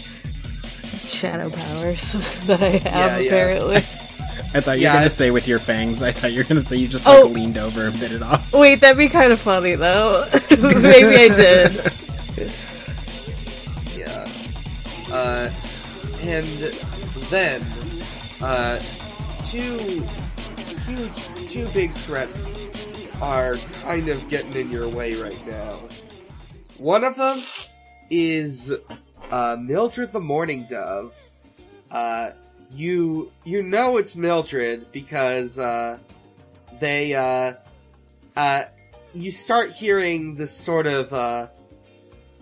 shadow powers that I have Yeah, yeah. apparently. I thought you Yeah, were gonna it's- say with your fangs. I thought you were gonna say you just like Oh. leaned over and bit it off. Wait, that'd be kind of funny though. Maybe I did. yeah. Uh, and then, uh, two huge, two big threats are kind of getting in your way right now. One of them is uh, Mildred the Mourning Dove. Uh, you you know it's Mildred because uh, they uh, uh, you start hearing this sort of uh,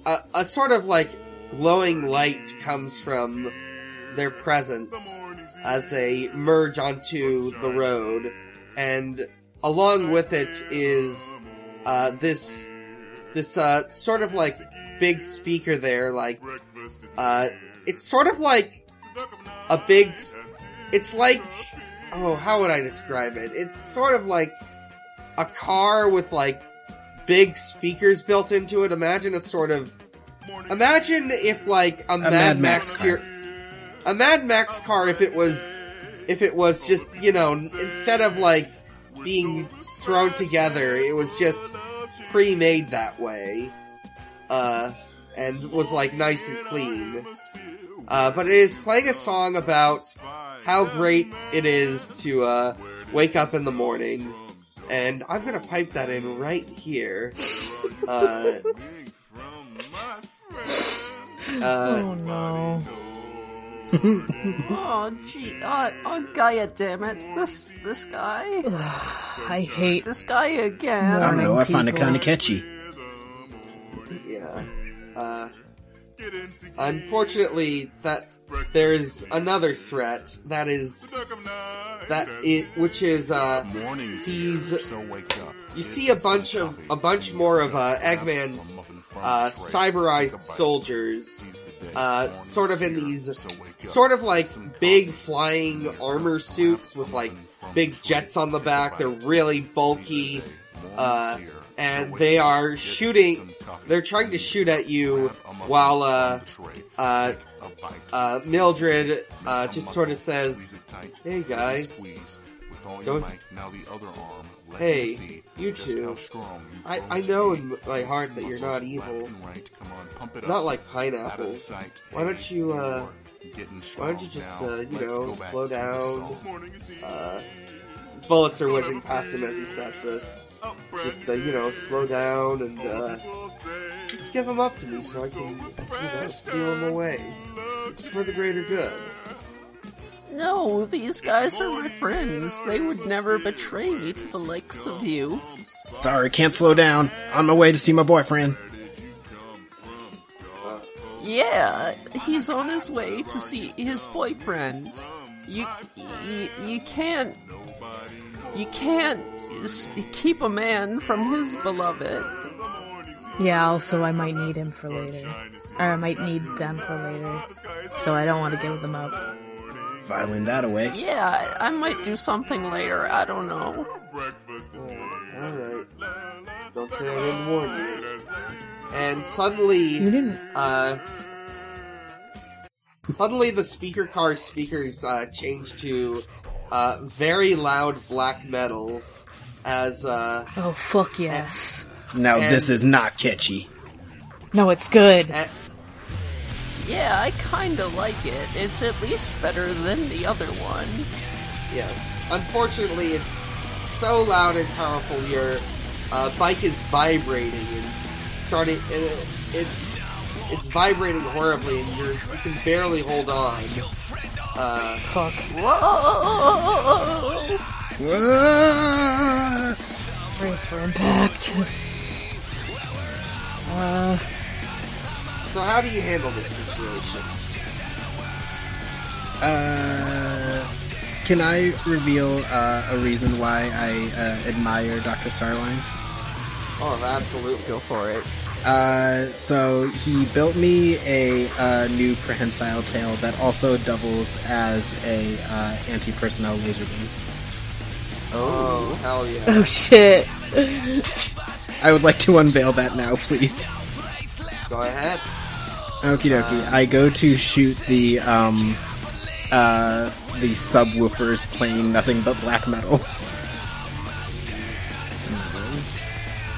a, a sort of like glowing light comes from their presence as they merge onto the road, and along with it is uh, this this uh, sort of like big speaker there, like uh, it's sort of like a big. It's like oh, how would I describe it? It's sort of like a car with like big speakers built into it. Imagine a sort of Imagine if like a, Mad, Mad Max, Max car. a Mad Max car if it was if it was just, you know, instead of like being thrown together, it was just pre-made that way. Uh and was like nice and clean. Uh but it is playing a song about how great it is to uh wake up in the morning and I'm gonna pipe that in right here. Uh, uh, Oh no. Oh, gee. Uh, oh, Gaia, damn it. This, this guy. I hate This guy again. I don't know. I Morning find it kind of catchy. yeah. Uh, unfortunately, that there's another threat that is that it, which is uh, Morning's He's- so wake up. you see a bunch of a bunch more of uh, Eggman's uh, cyberized soldiers, uh, sort of in these sort of like big flying armor suits with like big jets on the back. They're really bulky, uh, and they are shooting. They're trying to shoot at you while uh, uh, uh, Mildred uh, just sort of says, "Hey guys, don't- Hey, you two. I, I know in my heart that you're not evil. Right. Come on, pump it Not like pineapple. Why don't you, uh, why don't you just, uh, you know, slow down? Uh, bullets are whizzing past him as he says this. Just, uh, you know, slow down and, uh, just give him up to me so I can, you know, seal him away. It's for the greater good. No, these guys are my friends. They would never betray me to the likes of you. Sorry, can't slow down. On my way to see my boyfriend. Yeah, he's on his way to see his boyfriend. You, you, you can't, you can't keep a man from his beloved. Yeah, also I might need him for later. Or I might need them for later. So I don't want to give them up. Filing that away. Yeah, I might do something later. I don't know. Alright. Don't say I didn't warn you. And suddenly, You didn't. uh, suddenly the speaker car's speakers, uh, change to, uh, very loud black metal as, uh, Oh, fuck yes. Now And- this is not catchy. No, it's good. a- Yeah, I kinda like it. It's at least better than the other one. yes. Unfortunately, it's so loud and powerful, your, uh, bike is vibrating and starting, it, it's, it's vibrating horribly and you're, you can barely hold on. Uh, Fuck. Whoa! Brace for impact. uh, so how do you handle this situation? Uh, can I reveal uh, a reason why I uh, admire Dr. Starline? Oh, absolutely. Go for it. Uh, so he built me a uh, new prehensile tail that also doubles as a uh, anti-personnel laser beam. Oh, hell yeah. oh shit. I would like to unveil that now, please. Go ahead. Okie dokie. I go to shoot the um, uh, the subwoofers playing nothing but black metal.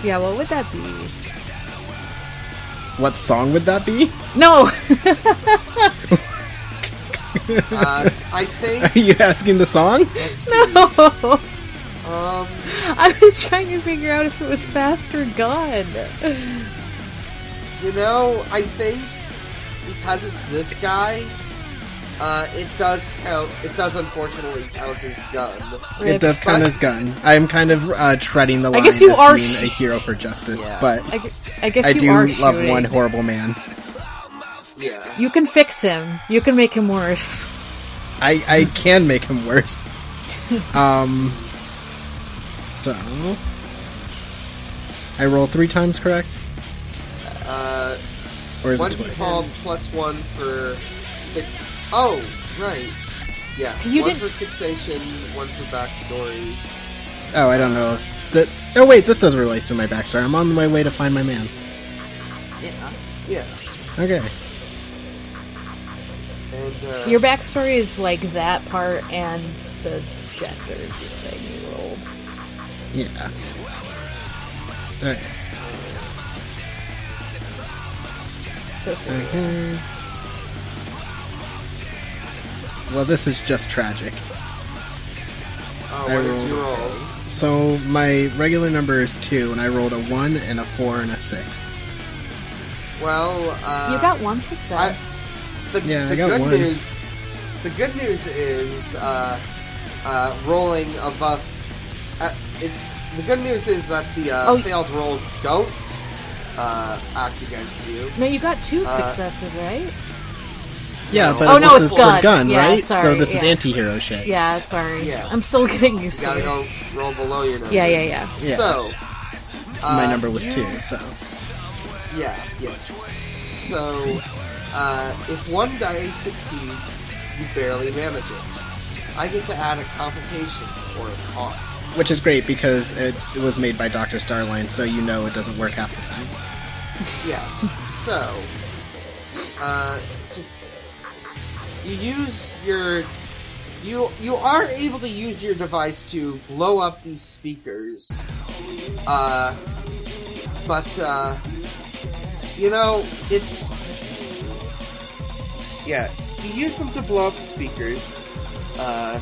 Yeah, what would that be? What song would that be? No! Uh, I think, Are you asking the song? no! Um, I was trying to figure out if it was fast or gun. you know, I think because it's this guy, uh, it does count, it does unfortunately count as gun. It does count But- as gun. I am kind of uh, treading the line I guess you of are being sh- a hero for justice, Yeah. but I, gu- I guess I you do are love shooting. one horrible man. Yeah. You can fix him. You can make him worse. I I can make him worse. um. So I roll three times, correct? Uh, Or is one it twice? default plus one for fix. Oh, right. Yeah, You one didn't- for fixation, one for backstory. Oh, I don't know. That. Oh wait, this does relate to my backstory. I'm on my way to find my man. Yeah. Yeah. Okay. And, uh, Your backstory is like that part and the gender thing you rolled. Yeah. Okay. So Okay. Well, this is just tragic. oh, I what did you roll? So my regular number is two, and I rolled a one and a four and a six. Well, uh, you got one success. the, Yeah, I got good one. news. The good news is uh, uh, rolling above. Uh, it's the good news is that the uh, Oh. failed rolls don't uh, act against you. no, you got two uh, successes, right? Yeah, but Oh, no, this it's is gun. for gun, Yeah, right? so sorry, this is anti-hero shit. Yeah, sorry. Yeah. I'm still getting used You to gotta go roll below your number. Yeah, yeah, yeah. Yeah. So, My uh, number was two, so Yeah, yeah. So, uh, if one die succeeds, you barely manage it. I get to add a complication or a cost. which is great because it, it was made by Doctor Starline, so you know it doesn't work half the time. Yes. so, uh, just you use your you you are able to use your device to blow up these speakers. Uh, but uh, you know it's yeah. You use them to blow up the speakers. Uh,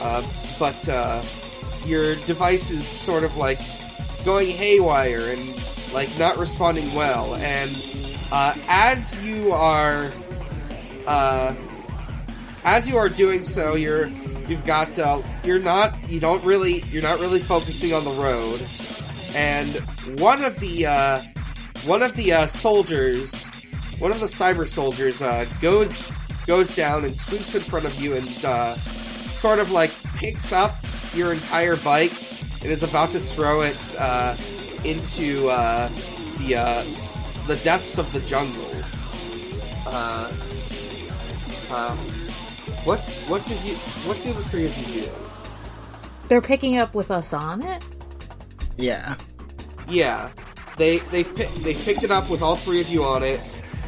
uh, but uh, your device is sort of like going haywire and like not responding well. And uh, as you are, uh, as you are doing so, you're you've got uh, you're not you don't really you're not really focusing on the road. And one of the uh, one of the uh, soldiers, one of the cyber soldiers, uh, goes goes down and sweeps in front of you and uh, sort of like picks up your entire bike and is about to throw it uh, into uh, the uh, the depths of the jungle. Uh, um, what what does you what do the three of you do? They're picking up with us on it? Yeah. Yeah, they they they picked it up with all three of you on it.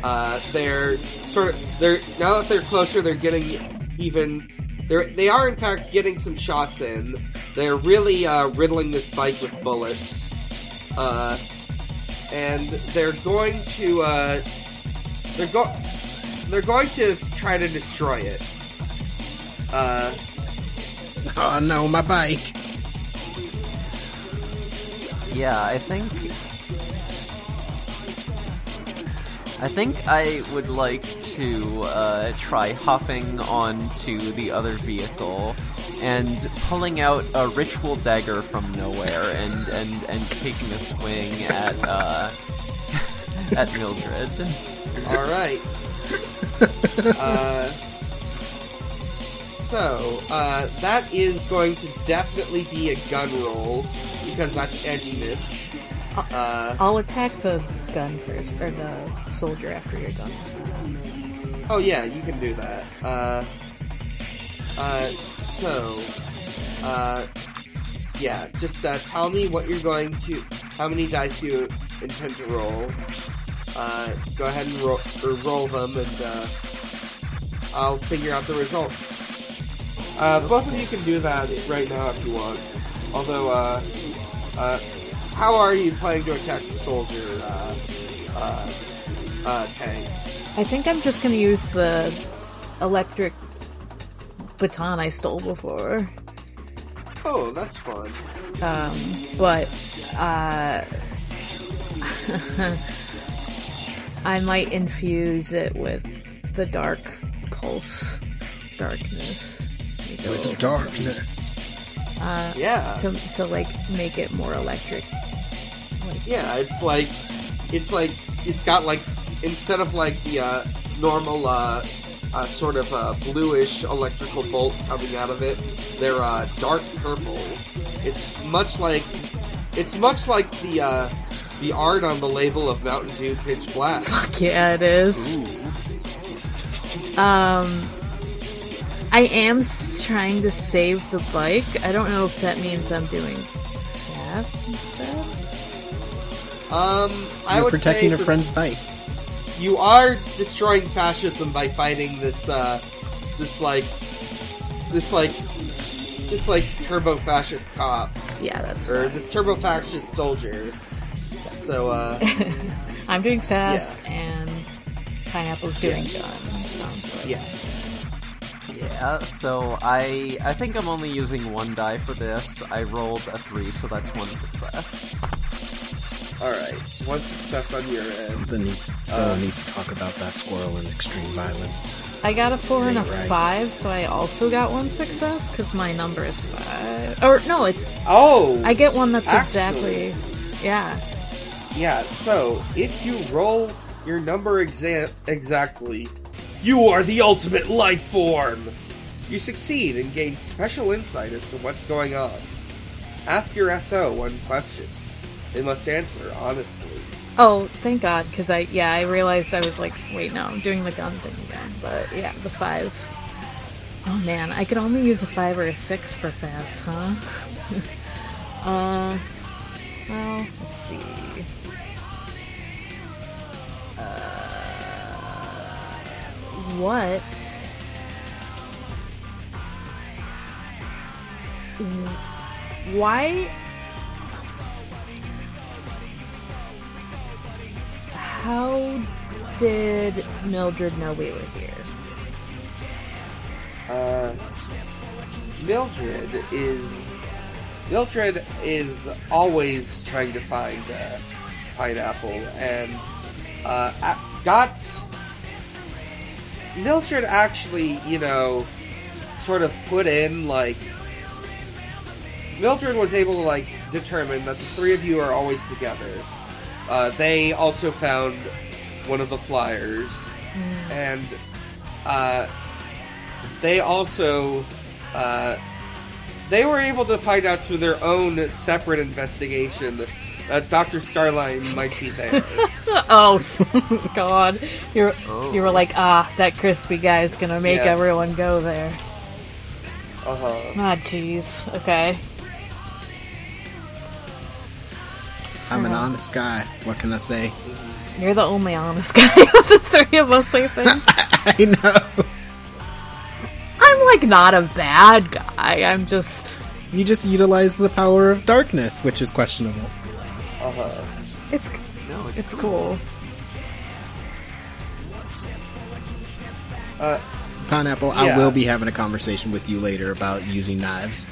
Uh, they're sort of they're now that they're closer, they're getting even. They're they are in fact getting some shots in. They're really uh, riddling this bike with bullets, uh, and they're going to uh, they're go they're going to try to destroy it. Uh, Oh no, my bike. Yeah, I think. I think I would like to uh, try hopping onto the other vehicle and pulling out a ritual dagger from nowhere and, and, and taking a swing at uh, at Mildred. All right. uh, so uh, that is going to definitely be a gun roll because that's edginess. Uh, I'll attack the gun first, or the soldier after you're done. oh yeah, you can do that. Uh, uh, so, uh, yeah, just uh, tell me what you're going to, how many dice you intend to roll. Uh, go ahead and roll, or roll them, and uh, I'll figure out the results. Uh, both of you can do that right now if you want. Although, uh, uh, how are you planning to attack the soldier, uh, uh, uh, tank? I think I'm just gonna use the electric baton I stole before. Oh, that's fun. Um, but, uh, I might infuse it with the dark pulse darkness. Make it a little With darkness. Yeah. to to like make it more electric. Like Yeah, it's like it's like it's got like instead of like the uh, normal uh, uh, sort of uh, bluish electrical bolts coming out of it, they're uh, dark purple. It's much like it's much like the uh, the art on the label of Mountain Dew Pitch Black. fuck yeah, it is. Um, I am trying to save the bike. I don't know if that means I'm doing fast instead. Um, I You're would protecting say a that friend's bike. You are destroying fascism by fighting this uh, this like this like this like turbo fascist cop. Yeah, that's or fine. this turbo fascist soldier. So, uh, I'm doing fast, and pineapple's doing gun. Sounds yeah. Yeah, so I I think I'm only using one die for this. I rolled a three, so that's one success. Alright. One success on your end. Something needs. Someone uh, needs to talk about that squirrel in extreme violence. I got a four and a right. five, so I also got one success because my number is five. Or no, it's Oh! I get one that's Actually- exactly. Yeah. Yeah, so, if you roll your number exa- exactly, You are the ultimate life form! You succeed and gain special insight as to what's going on. Ask your SO one question. They must answer honestly. Oh, thank God, because I yeah I realized I was like, wait, no, I'm doing the gun thing again. But yeah, the five. Oh man, I could only use a five or a six for fast, huh? uh, well, let's see. Uh, what? Why? How did Mildred know we were here? Uh, Mildred is Mildred is always trying to find uh, pineapple, and uh, got Mildred actually, you know, sort of put in like Mildred was able to like determine that the three of you are always together. Uh, they also found one of the flyers, and uh, they also uh, they were able to find out through their own separate investigation that Doctor Starline might be there. Oh God! You're Oh. you were like, ah, that crispy guy's gonna make Yeah. everyone go there. uh huh. Ah, jeez. Okay. I'm an Uh-huh. honest guy. What can I say? You're the only honest guy of the three of us, I think. I know. I'm like not a bad guy. I'm just. You just utilize the power of darkness, which is questionable. Uh huh. It's No, it's, it's cool. Uh, Pineapple, I will be having a conversation with you later about using knives.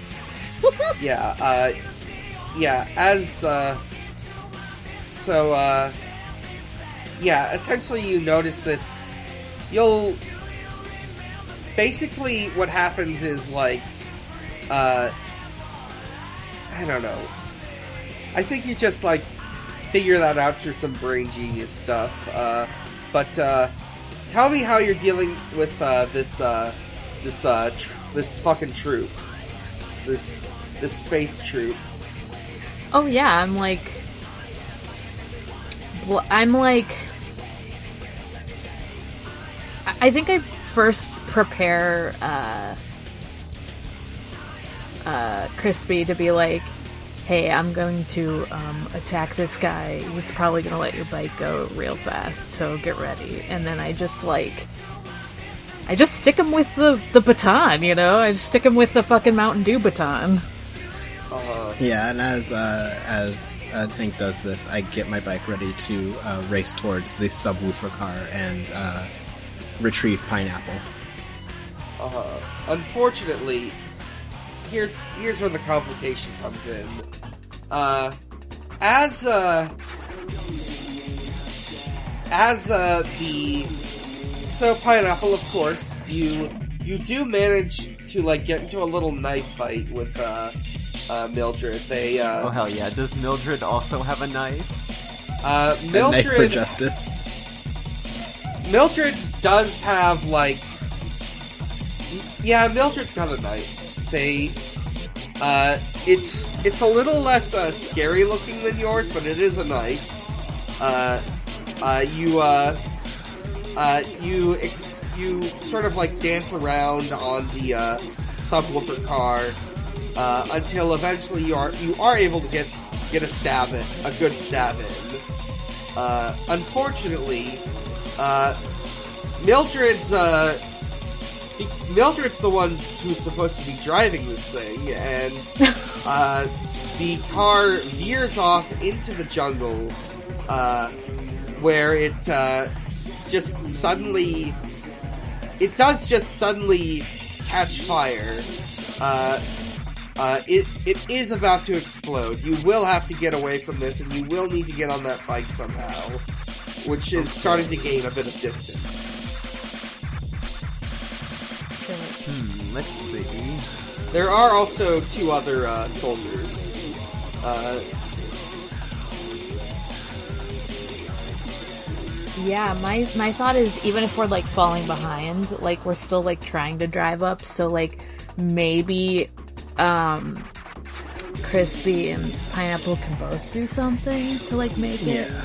yeah. Uh, yeah. As uh, so. Uh, yeah. Essentially, you notice this. You'll basically what happens is like. Uh, I don't know. I think you just like figure that out through some brain genius stuff. Uh, but uh, tell me how you're dealing with uh, this uh, this uh, tr- this fucking troop, this this space troop. Oh yeah, I'm like. Well, I'm like. I think I first prepare uh, uh, Crispy to be like, "Hey, I'm going to um, attack this guy. He's probably going to let your bike go real fast, so get ready." And then I just like, I just stick him with the the baton, you know. I just stick him with the fucking Mountain Dew baton. Uh, Yeah, and as uh, as uh, Tank does this, I get my bike ready to uh, race towards the subwoofer car and uh, retrieve Pineapple. uh, unfortunately, here's here's where the complication comes in. Uh, as uh, as uh, the so pineapple, of course, you you do manage to like get into a little knife fight with uh, uh, Mildred. They uh, Oh hell yeah! Does Mildred also have a knife? uh, A knife for Mildred justice. Mildred does have like, yeah, Mildred's got a knife. They, uh, it's it's a little less uh, scary looking than yours, but it is a knife. Uh, uh, you uh, uh, you ex- you sort of like dance around on the uh, subwoofer car uh, until eventually you are you are able to get get a stab in, a good stab in. Uh, unfortunately, uh, Mildred's uh, Mildred's the one who's supposed to be driving this thing, and uh, the car veers off into the jungle, uh, where it uh, just suddenly it does just suddenly catch fire. Uh, uh, it it is about to explode. You will have to get away from this, and you will need to get on that bike somehow, which is starting to gain a bit of distance. Hmm. Let's see. There are also two other uh, soldiers. Yeah, my my thought is even if we're like falling behind, like we're still like trying to drive up, so like maybe um crispy and pineapple can both do something to like make it Yeah.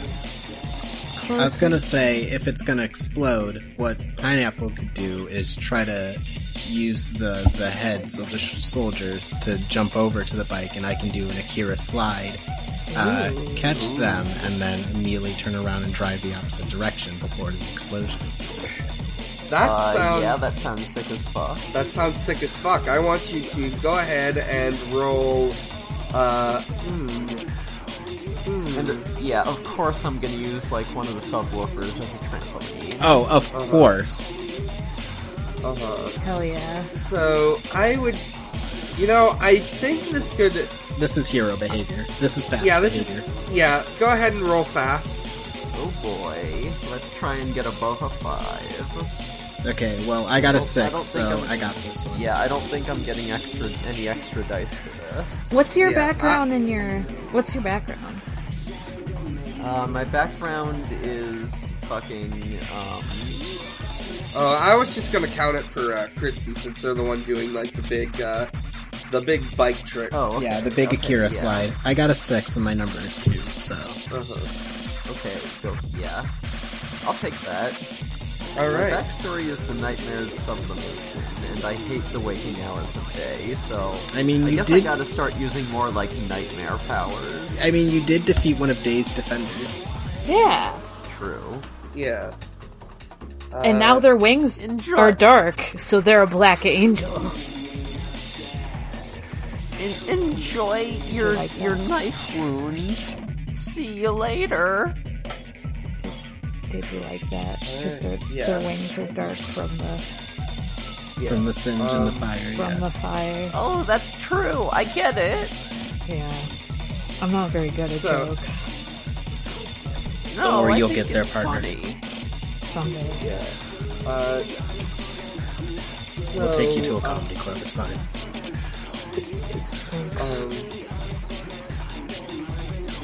closer. I was gonna say, if it's gonna explode, what Pineapple could do is try to use the, the heads of the sh- soldiers to jump over to the bike, and I can do an Akira slide, uh, catch them, and then immediately turn around and drive the opposite direction before the explosion. That Uh, sounds yeah, that sounds sick as fuck. that sounds sick as fuck. I want you to go ahead and roll. Uh, hmm. Hmm. And uh, yeah, of course I'm gonna use like one of the subwoofers as a trampoline. Oh, of Uh-huh. course. uh-huh. Hell yeah. So I would, you know, I think this could. This is hero behavior. This is fast Yeah, this behavior. is. Yeah, go ahead and roll fast. Oh boy, let's try and get above a five. Okay, well, I got a don't- I six, don't think so I'm- I got this one. Yeah, I don't think I'm getting extra any extra dice for this. What's your Yeah, background and your what's your background? Uh, my background is fucking um. Uh, I was just gonna count it for uh, Crispy since they're the one doing like the big, uh, the big bike trick. Oh, okay, Yeah, the big okay, Akira yeah. slide. I got a six, and my number is two, so. Uh-huh. Okay, go. Yeah, I'll take that. All My right. backstory is the nightmares sublimation, and I hate the waking hours of day. So I mean, I you guess I gotta start using more like nightmare powers. I mean, you did defeat one of Day's defenders. Yeah. True. Yeah. Uh, and now their wings enjoy- are dark, so they're a black angel. En- enjoy your like that. your knife wound. See you later. Did you like that? Because their, yeah. their wings are dark from the yeah. From the singe and the Um, fire, from yeah. the fire. Oh, that's true. I get it. Yeah. I'm not very good at So- jokes. No, Or I you'll think get there, it's partner. funny. Someday. Yeah. Uh, We'll take you to a comedy club, it's fine. Um,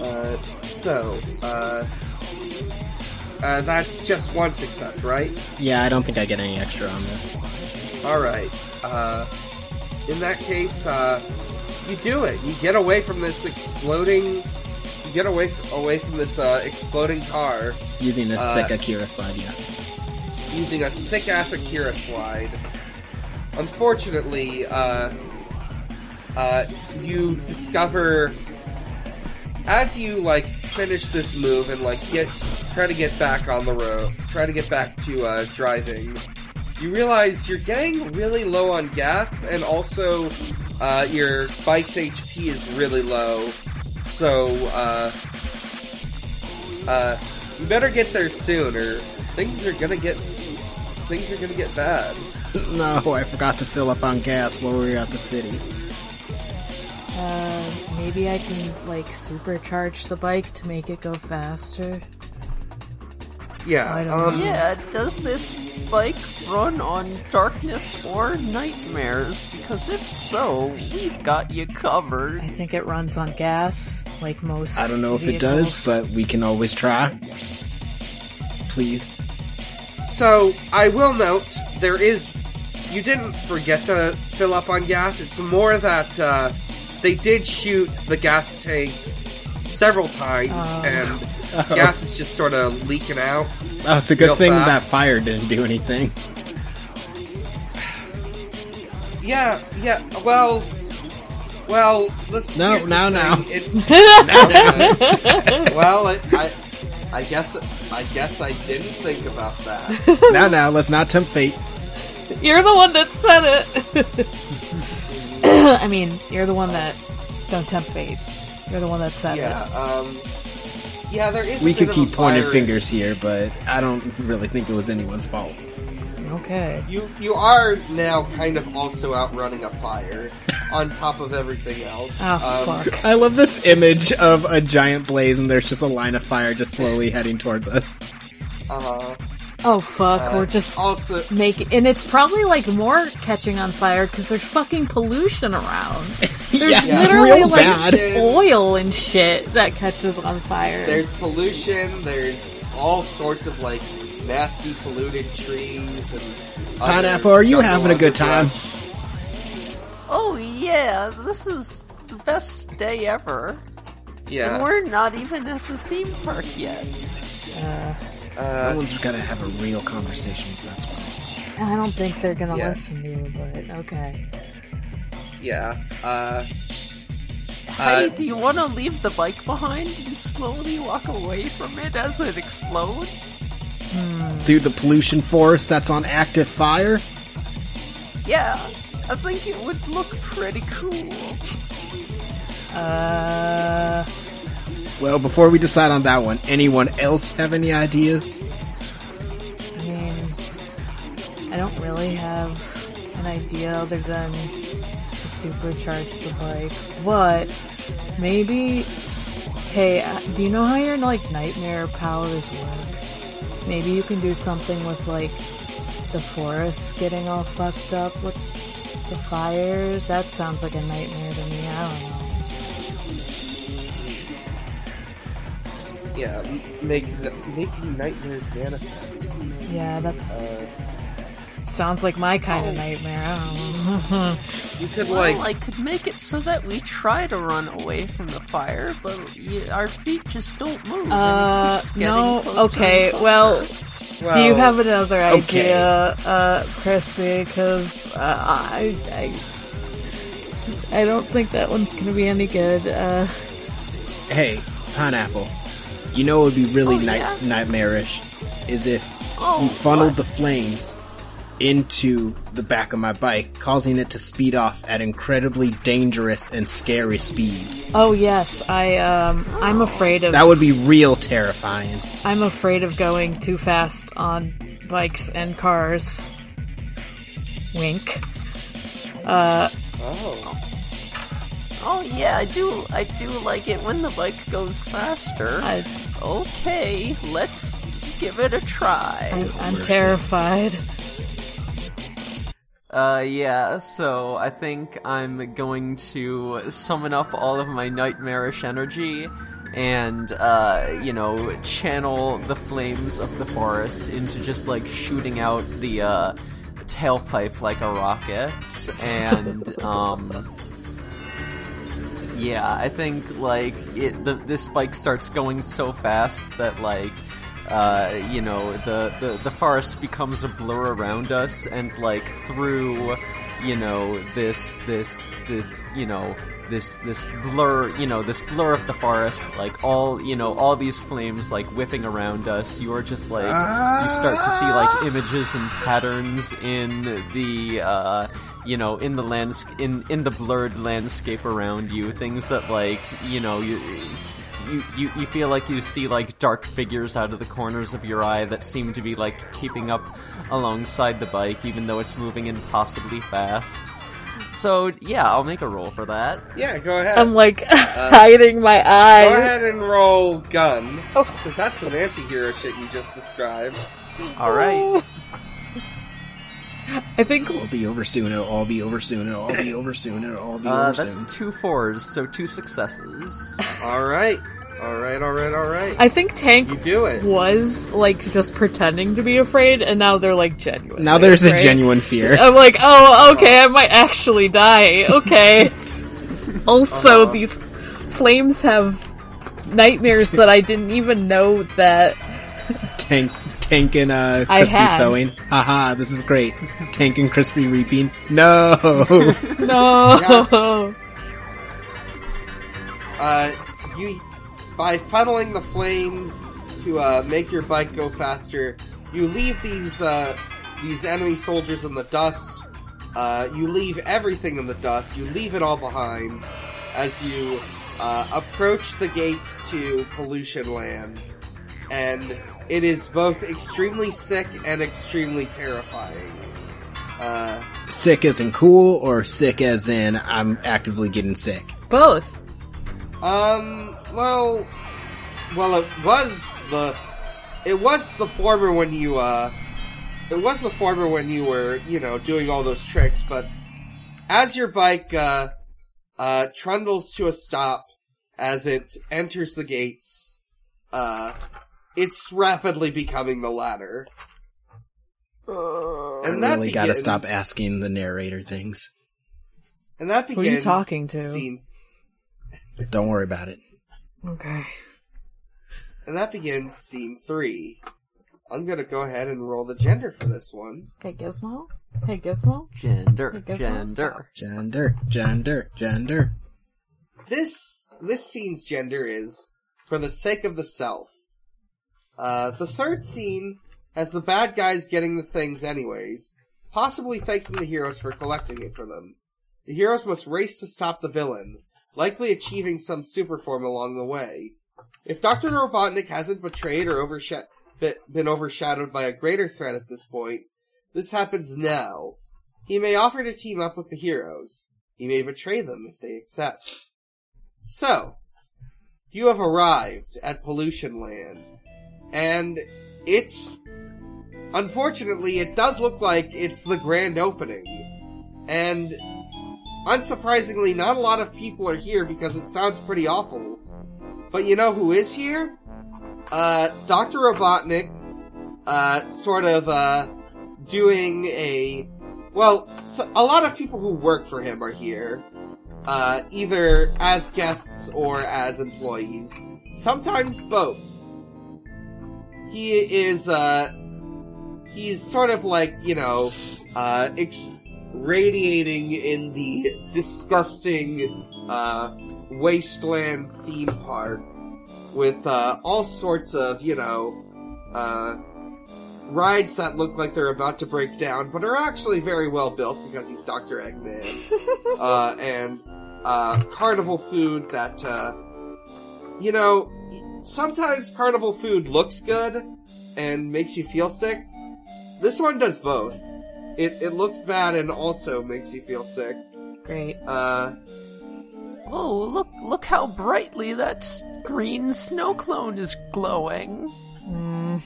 uh, so, uh, uh, that's just one success, right? Yeah, I don't think I get any extra on this. Alright, uh, in that case, uh, you do it. You get away from this exploding, you get away, away from this, uh, exploding car Using a Uh, sick Akira slide, yeah. using a sick ass Akira slide. Unfortunately, uh, uh, you discover as you like finish this move and like get try to get back on the road, try to get back to uh, driving. You realize you're getting really low on gas, and also uh, your bike's HP is really low. So, uh, uh, you better get there soon, or things are gonna get things are gonna get bad. No, I forgot to fill up on gas while we were at the city. Uh, maybe I can, like, supercharge the bike to make it go faster. Yeah. I don't um, know. Yeah, does this bike run on darkness or nightmares? Because if so, we've got you covered. I think it runs on gas, like most. I don't know if it does, but we can always try. Please. So I will note there is. You didn't forget to fill up on gas. It's more that uh, they did shoot the gas tank several times, Oh. and gas is just sort of leaking out. Oh, it's a good Real thing that fire didn't do anything. Yeah, yeah. Well, well. Let's, No, here's the now, now. well, it, I, I guess, I guess I didn't think about that. now, now, let's not tempt fate. You're the one that said it. I mean, you're the one that don't tempt fate. You're the one that said Yeah. Um. Yeah, there is. a We bit could of keep a pointing fingers here, but I don't really think it was anyone's fault. Okay. You you are now kind of also outrunning a fire on top of everything else. Oh Um, fuck. I love this image of a giant blaze and there's just a line of fire just slowly heading towards us. Uh, Oh fuck. uh, We're just also making, and it's probably like more catching on fire because there's fucking pollution around. There's yeah, it's literally real like bad. Oil and shit that catches on fire. there's pollution. There's all sorts of like nasty polluted trees and Pineapple, are you having a good time? Oh yeah, this is the best day ever. And Yeah. we're not even at the theme park yet. Uh, Uh, Someone's gotta have a real conversation with that squirrel. I don't think they're gonna Yeah. listen to you, but okay. yeah. Uh, Hey, uh, do you want to leave the bike behind and slowly walk away from it as it explodes? Through the pollution forest that's on active fire? Yeah, I think it would look pretty cool. Uh, Well, before we decide on that one, anyone else have any ideas? I mean, I don't really have an idea other than to supercharge the bike, but maybe. Hey, uh, do you know how your like nightmare powers work? Maybe you can do something with like the forest getting all fucked up with the fire. That sounds like a nightmare to me. I don't know. Yeah. m- Make making nightmares manifest. Yeah, that's Uh, sounds like my kind of Oh. nightmare. I you could Well, like I could make it so that we try to run away from the fire, but y our feet just don't move. Uh, and it keeps no, okay, and well, well, Do you have another okay. idea, uh, Crispy? Because uh, I, I, I don't think that one's gonna be any good. Uh, Hey, Pineapple, you know it would be really Oh, night- yeah? nightmarish is if Oh, you funneled what? the flames into the back of my bike, causing it to speed off at incredibly dangerous and scary speeds. oh yes, I, um, I'm afraid of. That would be real terrifying. I'm afraid of going too fast on bikes and cars. Wink. Uh, Oh, Oh yeah, I do. I do like it when the bike goes faster. I, Okay, let's give it a try. I, I'm terrified. Uh, yeah, so I think I'm going to summon up all of my nightmarish energy and, uh, you know, channel the flames of the forest into just like shooting out the, uh, tailpipe like a rocket. And, um, yeah, I think like it, the, this bike starts going so fast that like, uh, you know, the, the, the forest becomes a blur around us, and like through, you know, this this this you know this this blur, you know, this blur of the forest, like all you know, all these flames like whipping around us. You are just like you start to see like images and patterns in the uh, you know in the landscape in in the blurred landscape around you. Things that like you know you you, you, you feel like you see like dark figures out of the corners of your eye that seem to be like keeping up alongside the bike even though it's moving impossibly fast. So yeah, I'll make a roll for that. yeah. Go ahead. I'm like hiding my eyes. Go ahead and roll gun, Oh. because that's some anti-hero shit you just described. Alright. I think It'll be over soon. It'll all be over soon. It'll all be over soon. It'll all be Uh, over soon. that's two fours, so two successes. All right, all right, all right, all right. I think Tank you do it. was like just pretending to be afraid, and now they're like genuine. Now there's a genuine fear. I'm like, oh, okay, I might actually die. Okay. also, Uh-huh. these flames have nightmares that I didn't even know that. Tank, Tank and uh, I Crispy had. sewing. Haha, this is great. Tank and Crispy reaping. No. No. Uh, you by funneling the flames to uh, make your bike go faster. You leave these uh, these enemy soldiers in the dust. Uh, you leave everything in the dust. You leave it all behind as you uh, approach the gates to Pollution Land, and it is both extremely sick and extremely terrifying. Uh, sick as in cool, or sick as in I'm actively getting sick. Both. Um. Well. Well, it was the. It was the former when you. uh... It was the former when you were, you know, doing all those tricks, but as your bike, uh, uh, trundles to a stop as it enters the gates, uh, it's rapidly becoming the latter. Uh, And I that really gotta stop asking the narrator things. And that begins. Who are you talking to? scene Don't worry about it. Okay. and that begins scene three. I'm gonna go ahead and roll the gender for this one. Hey Gizmo. Hey Gizmo. Gender, I guess gender. Gender, gender, gender. This this scene's gender is for the sake of the self. Uh, the third scene has the bad guys getting the things anyways, possibly thanking the heroes for collecting it for them. The heroes must race to stop the villain, likely achieving some super form along the way. If Dr. Robotnik hasn't betrayed or oversha- been overshadowed by a greater threat at this point, this happens now. He may offer to team up with the heroes. He may betray them if they accept. So, you have arrived at Pollution Land, and it's unfortunately it does look like it's the grand opening, and unsurprisingly, not a lot of people are here because it sounds pretty awful. But you know who is here? Uh, Dr. Robotnik, uh, sort of, uh, doing a, well, so a lot of people who work for him are here uh, either as guests or as employees. Sometimes both. He is, uh, he's sort of like, you know, uh, ex- radiating in the disgusting, uh, wasteland theme park with, uh, all sorts of, you know, uh, rides that look like they're about to break down, but are actually very well built because he's Dr. Eggman. uh, and uh, carnival food that, uh, you know, sometimes carnival food looks good and makes you feel sick. This one does both. It it looks bad and also makes you feel sick. Great. Uh, oh, look! Look how brightly that green snow clone is glowing. Mm,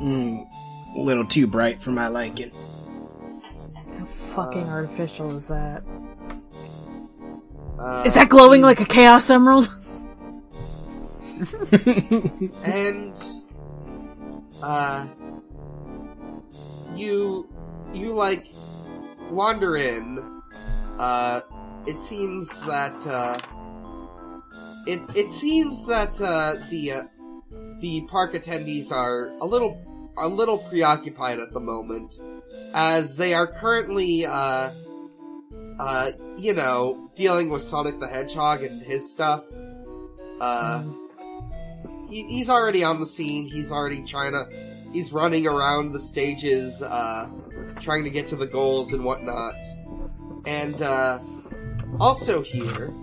Mm, a little too bright for my liking. how fucking artificial is that? uh, Is that glowing like a chaos emerald? and uh you you like wander in uh it seems that uh it it seems that uh the uh, the park attendees are a little a little preoccupied at the moment as they are currently uh uh you know dealing with Sonic the Hedgehog and his stuff uh he, he's already on the scene. He's already trying to. He's running around the stages, uh, trying to get to the goals and whatnot. And uh, also here,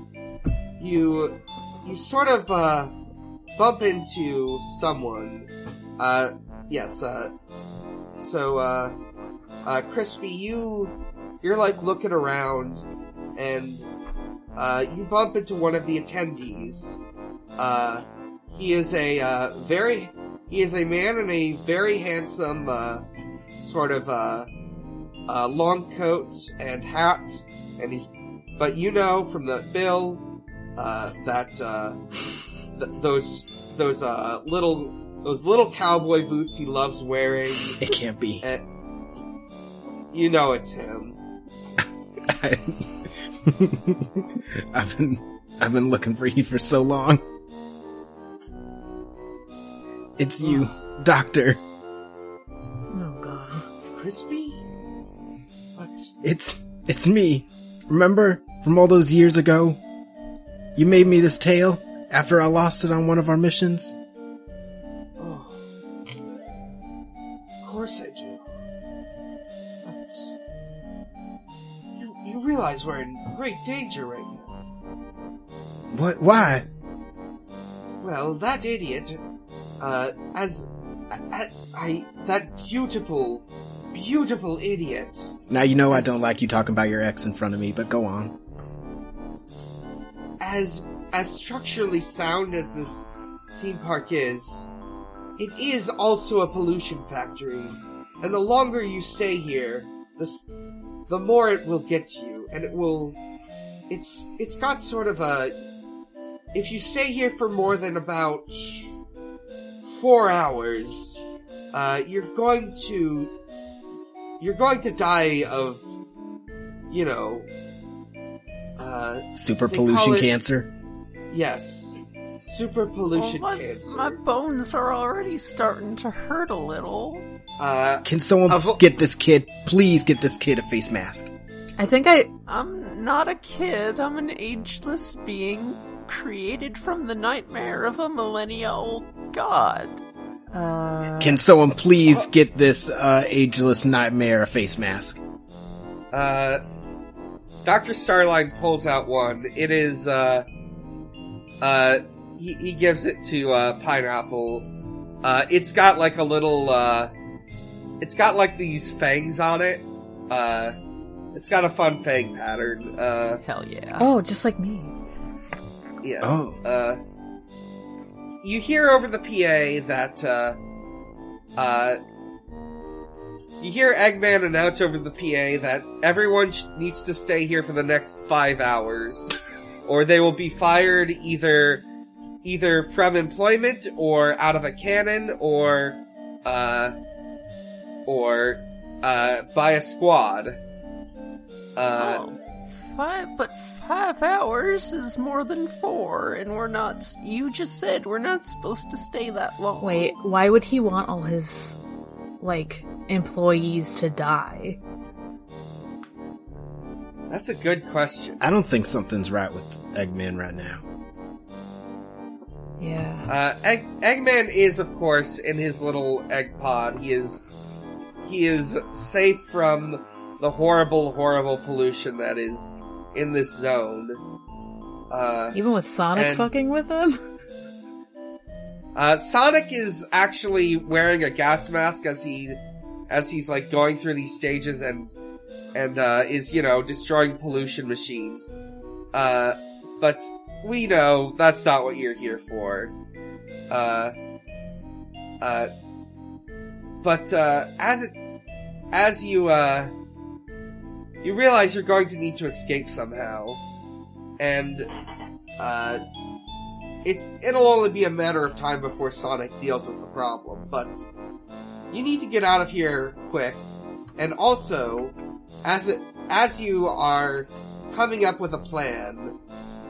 you you sort of uh, bump into someone. Uh, yes. Uh, so, uh, uh, Crispy, you you're like looking around, and uh, you bump into one of the attendees. Uh, he is a uh, very he is a man in a very handsome uh, sort of uh, uh, long coat and hat, and he's but you know from the bill uh, that uh, th- those those uh, little those little cowboy boots he loves wearing. It can't be. And you know it's him. I've been I've been looking for you for so long. It's you, Doctor. Oh god. Crispy? What? It's it's me. Remember from all those years ago? You made me this tail after I lost it on one of our missions. Oh. Of course I do. But you, you realize we're in great danger right now. What? Why? Well, that idiot, uh, as, I, I, that beautiful, beautiful idiot, Now you know I don't like you talking about your ex in front of me, but go on. as, as structurally sound as this theme park is, it is also a pollution factory. And the longer you stay here, the, the more it will get to you, and it will, it's, it's got sort of a, if you stay here for more than about four hours, uh, you're going to you're going to die of, you know, uh, Super pollution it- cancer. yes, super pollution Well, my, cancer. my bones are already starting to hurt a little. Uh, Can someone Avo- get this kid? Please get this kid a face mask. I think I I'm not a kid. I'm an ageless being created from the nightmare of a millennia old god. uh Can someone please get this uh, ageless nightmare a face mask? Uh, Dr. Starline pulls out one. It is, uh, uh, he, he gives it to, uh, Pineapple. Uh, it's got like a little, uh, it's got like these fangs on it. Uh, it's got a fun fang pattern. Uh, Hell yeah. Oh, just like me. Yeah. Oh. Uh, you hear over the PA that, uh, uh, you hear Eggman announce over the PA that everyone sh- needs to stay here for the next five hours, or they will be fired either, either from employment or out of a cannon or, uh, or, uh, by a squad. Uh, oh, five, but five hours is more than four, and we're not. You just said we're not supposed to stay that long. Wait, why would he want all his like employees to die? that's a good question. I don't think something's right with Eggman right now. Yeah. Uh, Egg- Eggman is, of course, in his little egg pod. He is, he is safe from the horrible, horrible pollution that is in this zone. Uh, Even with Sonic and- fucking with him? uh, Sonic is actually wearing a gas mask as he, as he's like going through these stages and, and, uh, is, you know, destroying pollution machines. Uh, but we know that's not what you're here for. Uh, uh, but, uh, as it, as you, uh, you realize you're going to need to escape somehow. And, uh, it's, it'll only be a matter of time before Sonic deals with the problem, but you need to get out of here quick. And also, as it, as you are coming up with a plan,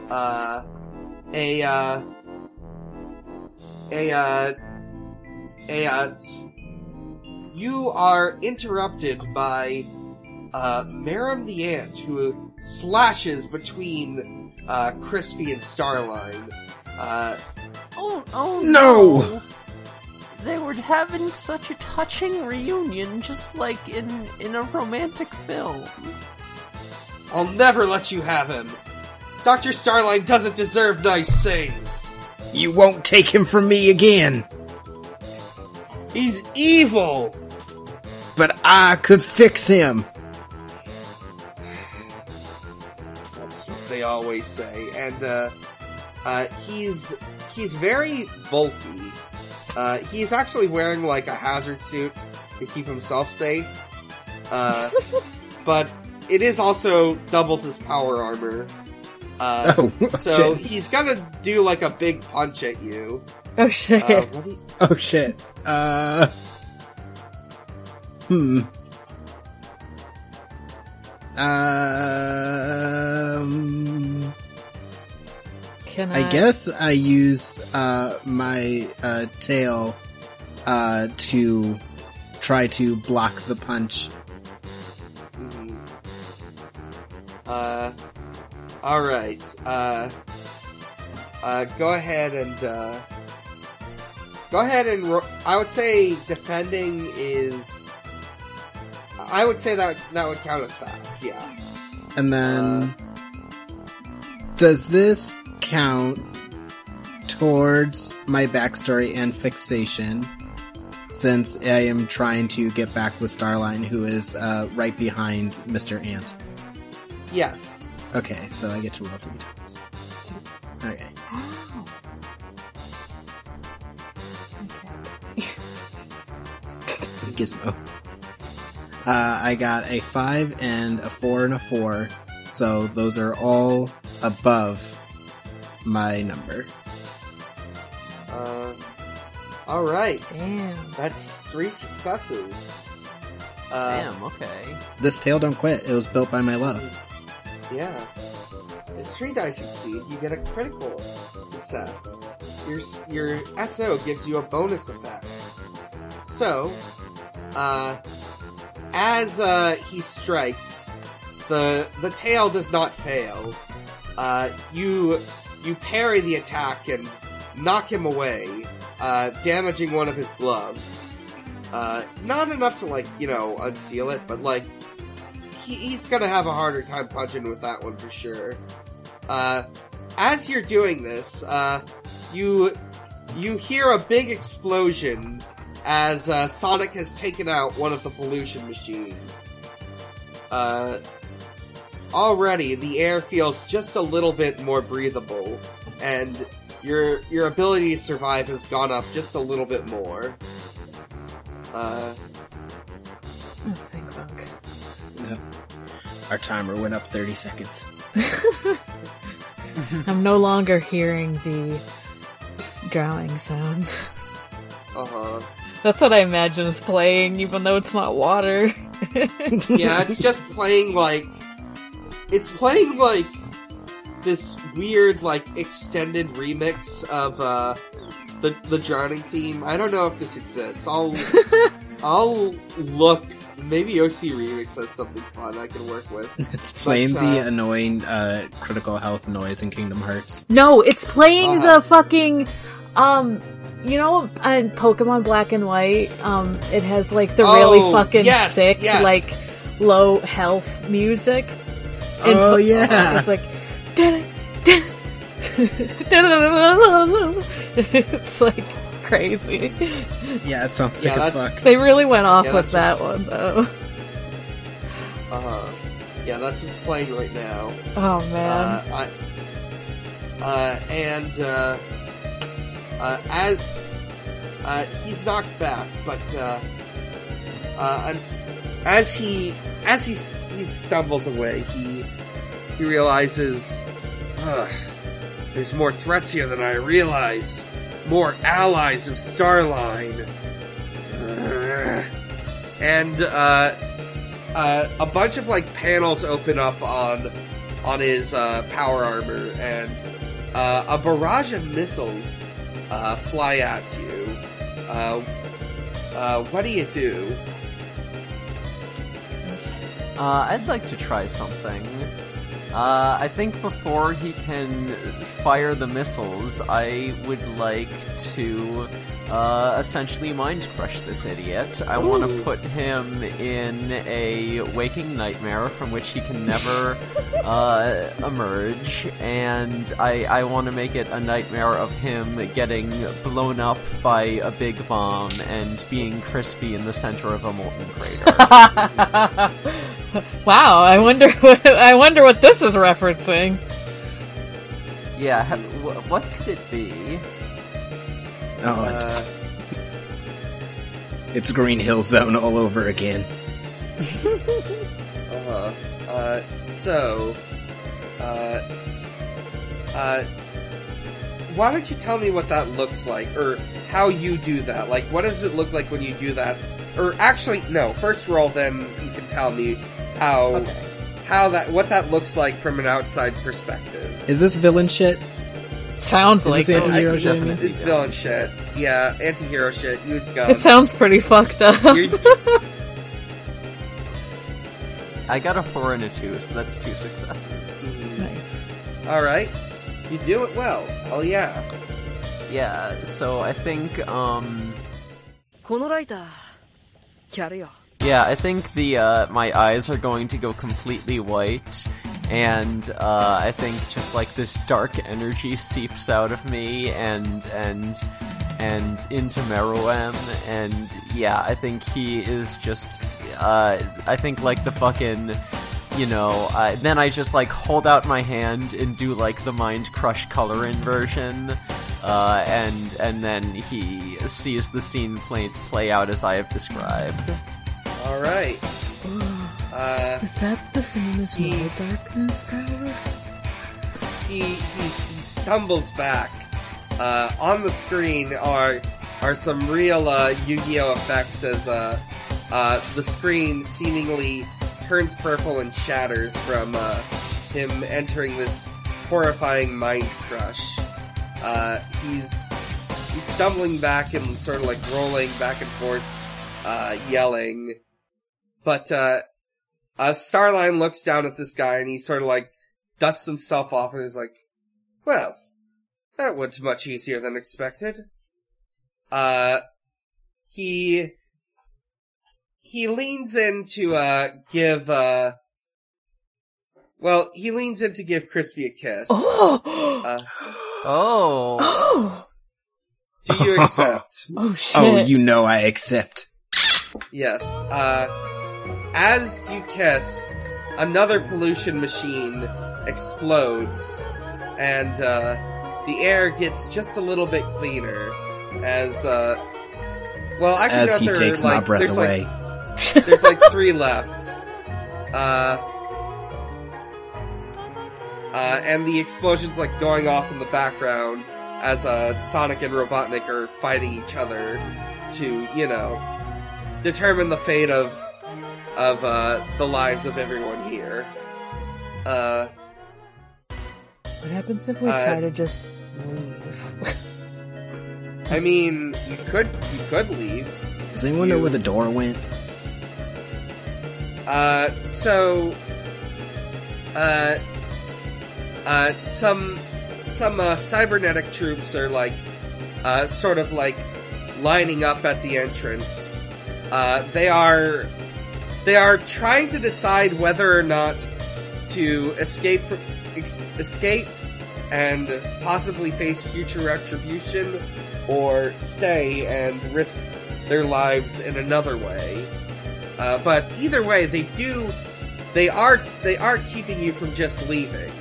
uh, a, uh, a, uh, a, uh, you are interrupted by, uh, Meruem the Ant, who slashes between, uh, Crispy and Starline. Uh, Oh, oh No! They were having such a touching reunion, just like in in a romantic film. I'll never let you have him. Dr. Starline doesn't deserve nice things. You won't take him from me again. He's evil! But I could fix him. They always say. And, uh, uh, he's, he's very bulky. Uh, he's actually wearing, like, a hazard suit to keep himself safe. Uh, but it is also doubles his power armor. Uh, Oh, so shit. he's gonna do, like, a big punch at you. Oh shit. Uh, what you- Oh shit. Uh. Hmm. Um. Can I, I guess I use uh my uh tail uh to try to block the punch. Mhm. Uh, alright, uh, uh, go ahead and, uh, go ahead and, ro- I would say defending is, I would say that, that would count as fast, yeah. And then does this count towards my backstory and fixation? Since I am trying to get back with Starline, who is uh, right behind Mr. Ant. Yes. Okay, so I get to roll three times. Okay. Gizmo. Uh, I got a five and a four and a four, so those are all above my number. Uh, Alright. Damn. That's three successes. Uh, Damn. Okay. This tail don't quit. It was built by my love. Yeah. If three dice succeed, you get a critical success. Your your SO gives you a bonus effect. So, uh, as uh, he strikes, the the tail does not fail. Uh, you you parry the attack and knock him away, uh, damaging one of his gloves. Uh, not enough to like you know unseal it, but like he, he's gonna have a harder time punching with that one for sure. Uh, as you're doing this, uh, you you hear a big explosion as uh, Sonic has taken out one of the pollution machines. Uh, already, the air feels just a little bit more breathable, and your your ability to survive has gone up just a little bit more. Uh, Oh, thank fuck. Yep. Our timer went up 30 seconds. I'm no longer hearing the drowning sounds. uh huh. That's what I imagine is playing, even though it's not water. yeah, it's just playing like it's playing like this weird like extended remix of uh the the drowning theme. I don't know if this exists. I'll I'll look. Maybe OC remix has something fun I can work with. It's playing But, the uh, annoying uh, critical health noise in Kingdom Hearts. No, it's playing Uh-huh. the fucking, um, you know, in Pokemon Black and White, um, it has like the really Oh, fucking yes, sick, yes. like low health music. In Oh, Po- yeah. it's like, it's like crazy. Yeah, it sounds sick Yeah, as fuck. They really went off Yeah, with that's that one though. Uh huh. Yeah, that's what's playing right now. Oh man. Uh, I, uh, and uh, as uh, he's knocked back, but uh, uh, as he as he he stumbles away, he he realizes "Ugh, there's more threats here than I realized. More allies of Starline, and uh, uh, a bunch of like panels open up on on his uh, power armor, and uh, a barrage of missiles uh, fly at you. Uh, uh, what do you do? Uh, I'd like to try something. Uh, I think before he can fire the missiles, I would like to uh, essentially mind crush this idiot. I want to put him in a waking nightmare from which he can never uh, emerge, and I, I want to make it a nightmare of him getting blown up by a big bomb and being crispy in the center of a molten crater. wow, I wonder what, I wonder what this is referencing. Yeah, ha- wh- what could it be? Oh, it's Uh, it's Green Hill Zone all over again. uh-huh. Uh, so, uh, uh, why don't you tell me what that looks like, or how you do that? Like, what does it look like when you do that? Or actually, no. First roll, then you can tell me how how that what that looks like from an outside perspective. Is this villain shit? Sounds Is like this it. anti-hero I- shit? definitely. It's villain shit. Yeah, anti-hero shit. Use It guns. sounds pretty fucked up. You're- I got a four and a two, so that's two successes. nice. All right, you do it well. Hell yeah. Yeah, so I think, um, このライターやるよ yeah, I think the uh, my eyes are going to go completely white, and uh, I think just like this dark energy seeps out of me and and and into Meruem, and yeah, I think he is just, uh, I think like the fucking. You know, then I just like hold out my hand and do like the mind crush color inversion, uh, and and then he sees the scene play play out as I have described. All right. Uh, Is that the same as He- my darkness power? he, he he stumbles back. Uh, on the screen are are some real uh, Yu-Gi-Oh effects as uh, uh, the screen seemingly turns purple and shatters from uh, him entering this horrifying mind crush. Uh, he's he's stumbling back and sort of like rolling back and forth, uh, yelling. But uh, uh, Starline looks down at this guy and he sort of like dusts himself off and is like, "Well, that went much easier than expected." Uh, he he leans in to uh give uh well he leans in to give Crispy a kiss. Oh, Uh, Oh. oh, do you accept? oh shit! Oh, you know I accept. yes. Uh, as you kiss, another pollution machine explodes, and uh, the air gets just a little bit cleaner. As uh, well, actually, As he there, takes like, my breath there's away. Like, there's like three left. Uh, uh, and the explosion's like going off in the background as uh, Sonic and Robotnik are fighting each other to, you know, determine the fate of of uh, the lives of everyone here. Uh, what happens if we Uh, try to just leave? I mean, you could you could leave. Does anyone know where the door went? Uh, so, uh, uh, some, some, uh, cybernetic troops are like, uh, sort of like lining up at the entrance. Uh, they are, they are trying to decide whether or not to escape from, ex- escape and possibly face future retribution or stay and risk their lives in another way. Uh, but either way, they do. They are. They are keeping you from just leaving.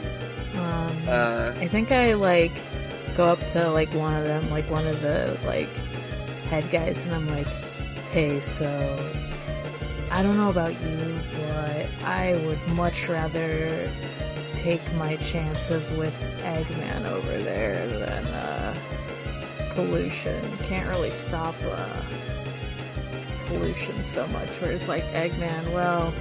Um, Uh, I think I like go up to like one of them, like one of the like head guys, and I'm like, "Hey, so I don't know about you, but I would much rather take my chances with Eggman over there than uh, pollution. Can't really stop uh, pollution so much. Whereas like Eggman, well,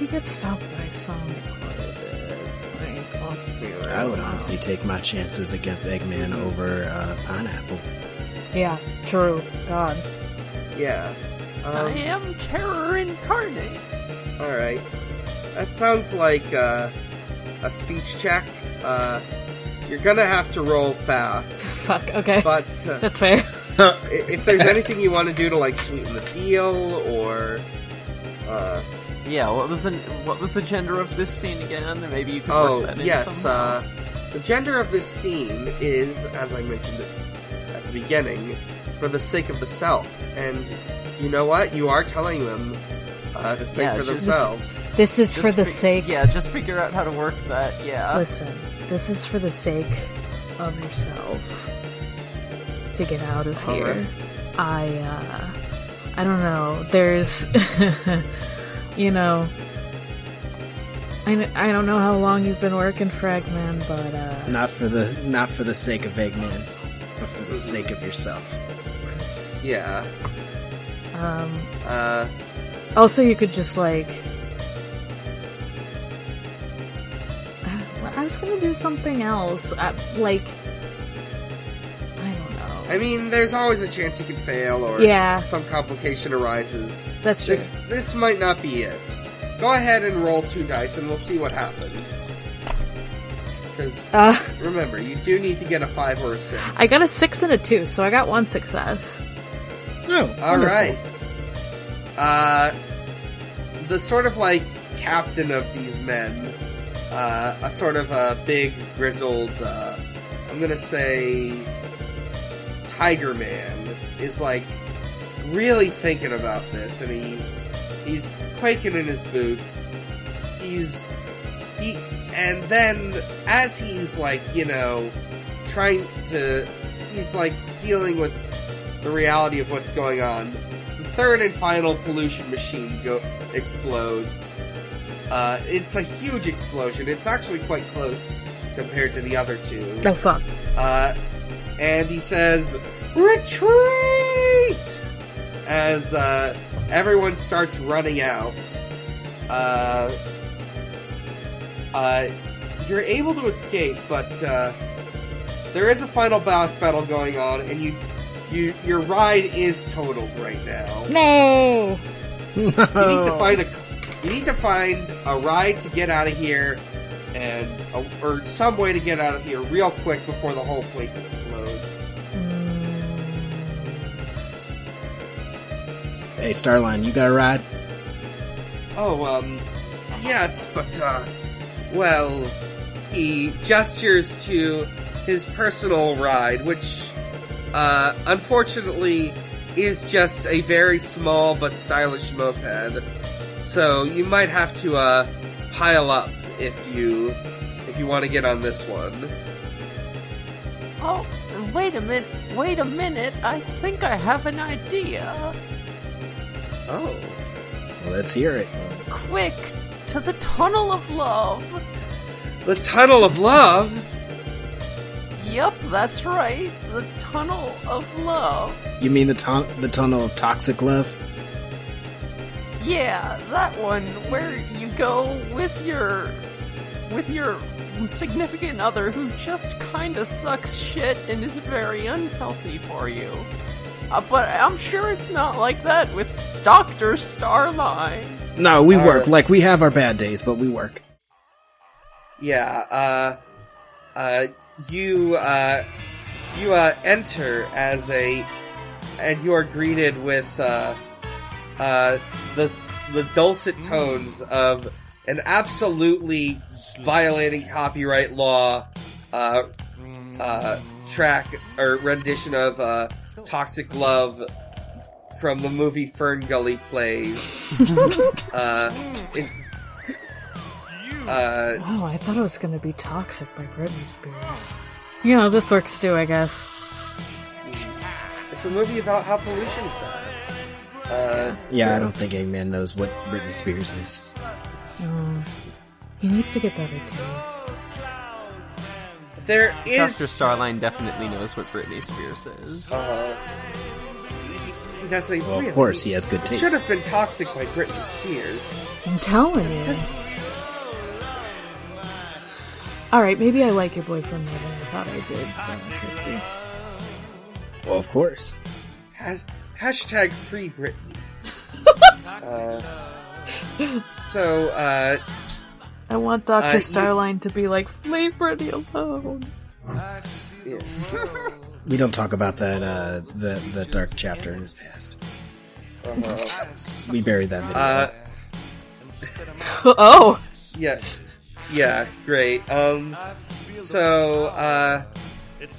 he gets stopped by Sonic quite a bit. Like, let's be real I would honestly take my chances against Eggman over uh, Pineapple. Yeah, true. God. yeah. I Um, am terror incarnate. all right. That sounds like uh, a speech check. Uh, you're gonna have to roll fast, Fuck. Okay. but uh, That's fair. if there's anything you want to do to like sweeten the deal, or uh, Yeah, what was the what was the gender of this scene again? Maybe you could Oh, work that yes. somehow. Uh, the gender of this scene is, as I mentioned at the beginning, for the sake of the self. And you know what? You are telling them uh, to think Yeah, for just- themselves. This is Just for the fi- sake. Yeah, just figure out how to work that. Yeah. Listen, this is for the sake of yourself to get out of All here. right. I, uh, I don't know. There's, you know, I, I don't know how long you've been working for Eggman, but, uh, Not for the not for the sake of Eggman, but for the sake of yourself. Yeah. Um, Uh, also you could just like, I was gonna do something else, uh, like, I don't know. I mean, there's always a chance you can fail, or Yeah. some complication arises. That's true. This this might not be it. Go ahead and roll two dice, and we'll see what happens. Because Uh, remember, you do need to get a five or a six. I got a six and a two, so I got one success. No, All right. Uh, the sort of like captain of these men, uh, a sort of a big grizzled, uh, I'm gonna say, Tiger Man is like really thinking about this, and he he's quaking in his boots. He's he, and then as he's like you know trying to, he's like dealing with the reality of what's going on. The third and final pollution machine go explodes. Uh, it's a huge explosion. It's actually quite close compared to the other two. Oh fuck. Uh, and he says, retreat! As uh, everyone starts running out. Uh, uh, you're able to escape, but uh, there is a final boss battle going on, and you, you, your ride is totaled right now. No. You need to find a, you need to find a ride to get out of here, and a, or some way to get out of here real quick before the whole place explodes. Hey, Starline, you got a ride? Oh, um, yes, but, uh, well, he gestures to his personal ride, which, uh, unfortunately is just a very small but stylish moped. So you might have to, uh, pile up if you, if you want to get on this one. Oh, wait a minute. Wait a minute. I think I have an idea. Oh. Let's hear it. Quick, to the Tunnel of Love. The Tunnel of Love? Yup, that's right. The Tunnel of Love. You mean the ton- the tunnel of toxic love? Yeah, that one where you go with your with your significant other who just kind of sucks shit and is very unhealthy for you. Uh, but I'm sure it's not like that with Doctor Starline. No, we All work. right. Like, we have our bad days, but we work. Yeah, uh, uh, you, uh, you, uh, enter as a, and you are greeted with, uh, uh, the, the dulcet tones of an absolutely violating copyright law, uh, uh, track, or rendition of, uh, Toxic Love from the movie Fern Gully Plays. uh, it, uh, Oh, I thought it was gonna be Toxic by Britney Spears. You know, this works too, I guess. It's a movie about how pollution's bad. Uh, Yeah, I don't think any man knows what Britney Spears is. Mm. He needs to get better taste. there is. Dr. Starline definitely knows what Britney Spears is. Uh, he, he Well, of course, he has good It taste. should have been Toxic by Britney Spears. I'm telling you. Just, Alright, maybe I like your boyfriend more than I thought I did, Crispy. Well, of course. ha- hashtag free Britney. uh, so, uh, I want Dr. Uh, you- Starline to be like, leave Britney alone. yeah. We don't talk about that, uh, the, the dark chapter in his past. Uh-huh. We buried that video. Uh, oh! yeah. Yeah, great. Um, so, uh,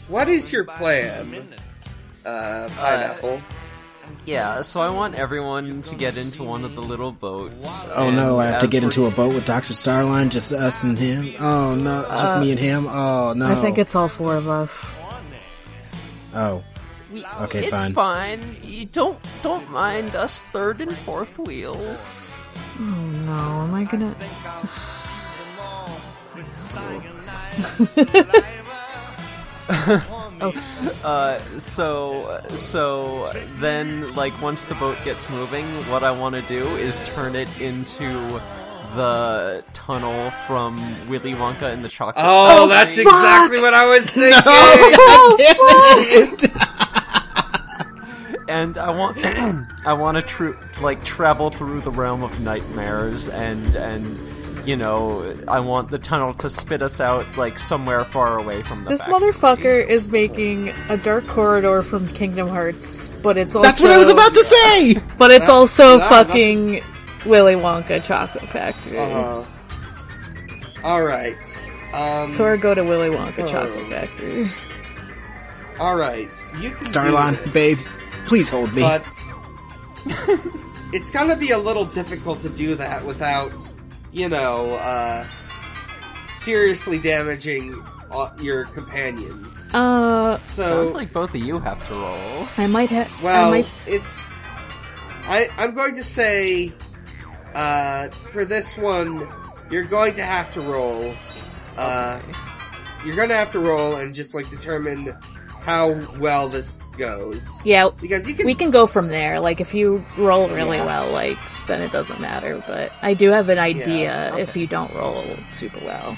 what is your plan, uh, Pineapple? Yeah, so I want everyone to get into one of the little boats. oh no, I have to get into a boat with Dr. Starline, just us and him? Oh no, just me and him? Oh no. I think it's all four of us. Oh. We, Okay, it's fine. fine. You don't don't mind us third and fourth wheels. Oh no, am I gonna. Uh, so, so then, like, once the boat gets moving, what I want to do is turn it into the tunnel from Willy Wonka and the Chocolate. Oh, Oh, that's fuck! exactly what I was thinking! and I want, I want to tr- like travel through the realm of nightmares, and and you know, I want the tunnel to spit us out like somewhere far away from the. This factory. motherfucker is making a dark corridor from Kingdom Hearts, but it's also. That's what I was about to say! But it's That- also that- fucking Willy Wonka Chocolate Factory. Uh-huh. Alright. Um, So I go to Willy Wonka Oh. Chocolate Factory. alright. You can do this. babe, please hold me. but it's gonna be a little difficult to do that without, you know, uh, seriously damaging uh, your companions. Uh, So, Sounds like both of you have to roll. I might have. I well, might. it's. I I'm going to say, uh, for this one, you're going to have to roll. Uh, you're going to have to roll and just like determine how well this goes Yeah, because you can. we can go from there. Like if you roll really Yeah. well, like then it doesn't matter. But I do have an idea okay. if you don't roll super well.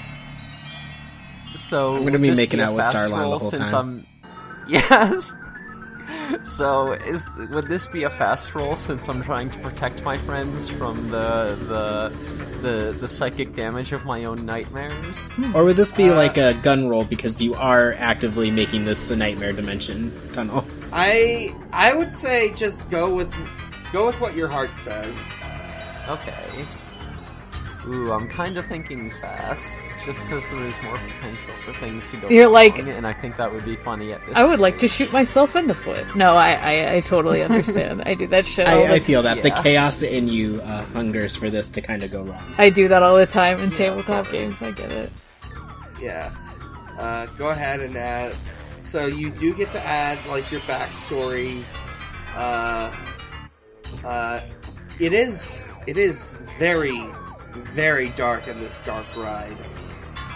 So I'm gonna be making a out with fast Starline the whole since time. I'm... Yes. So is would this be a fast roll since I'm trying to protect my friends from the the the the psychic damage of my own nightmares? Or would this be Uh, like a gun roll because you are actively making this the nightmare dimension tunnel? I I would say just go with go with what your heart says. Okay. Ooh, I'm kind of thinking fast, just because there is more potential for things to go You're wrong, like- and I think that would be funny at this I would like to shoot myself in the foot. No, I I, I totally understand. I do that shit. All I, I feel that the chaos in you uh, hungers for this to kind of go wrong. I do that all the time in Yeah, tabletop games. I get it. Yeah. Uh, go ahead and add. So you do get to add like your backstory. Uh, uh, it is it is very very dark in this dark ride.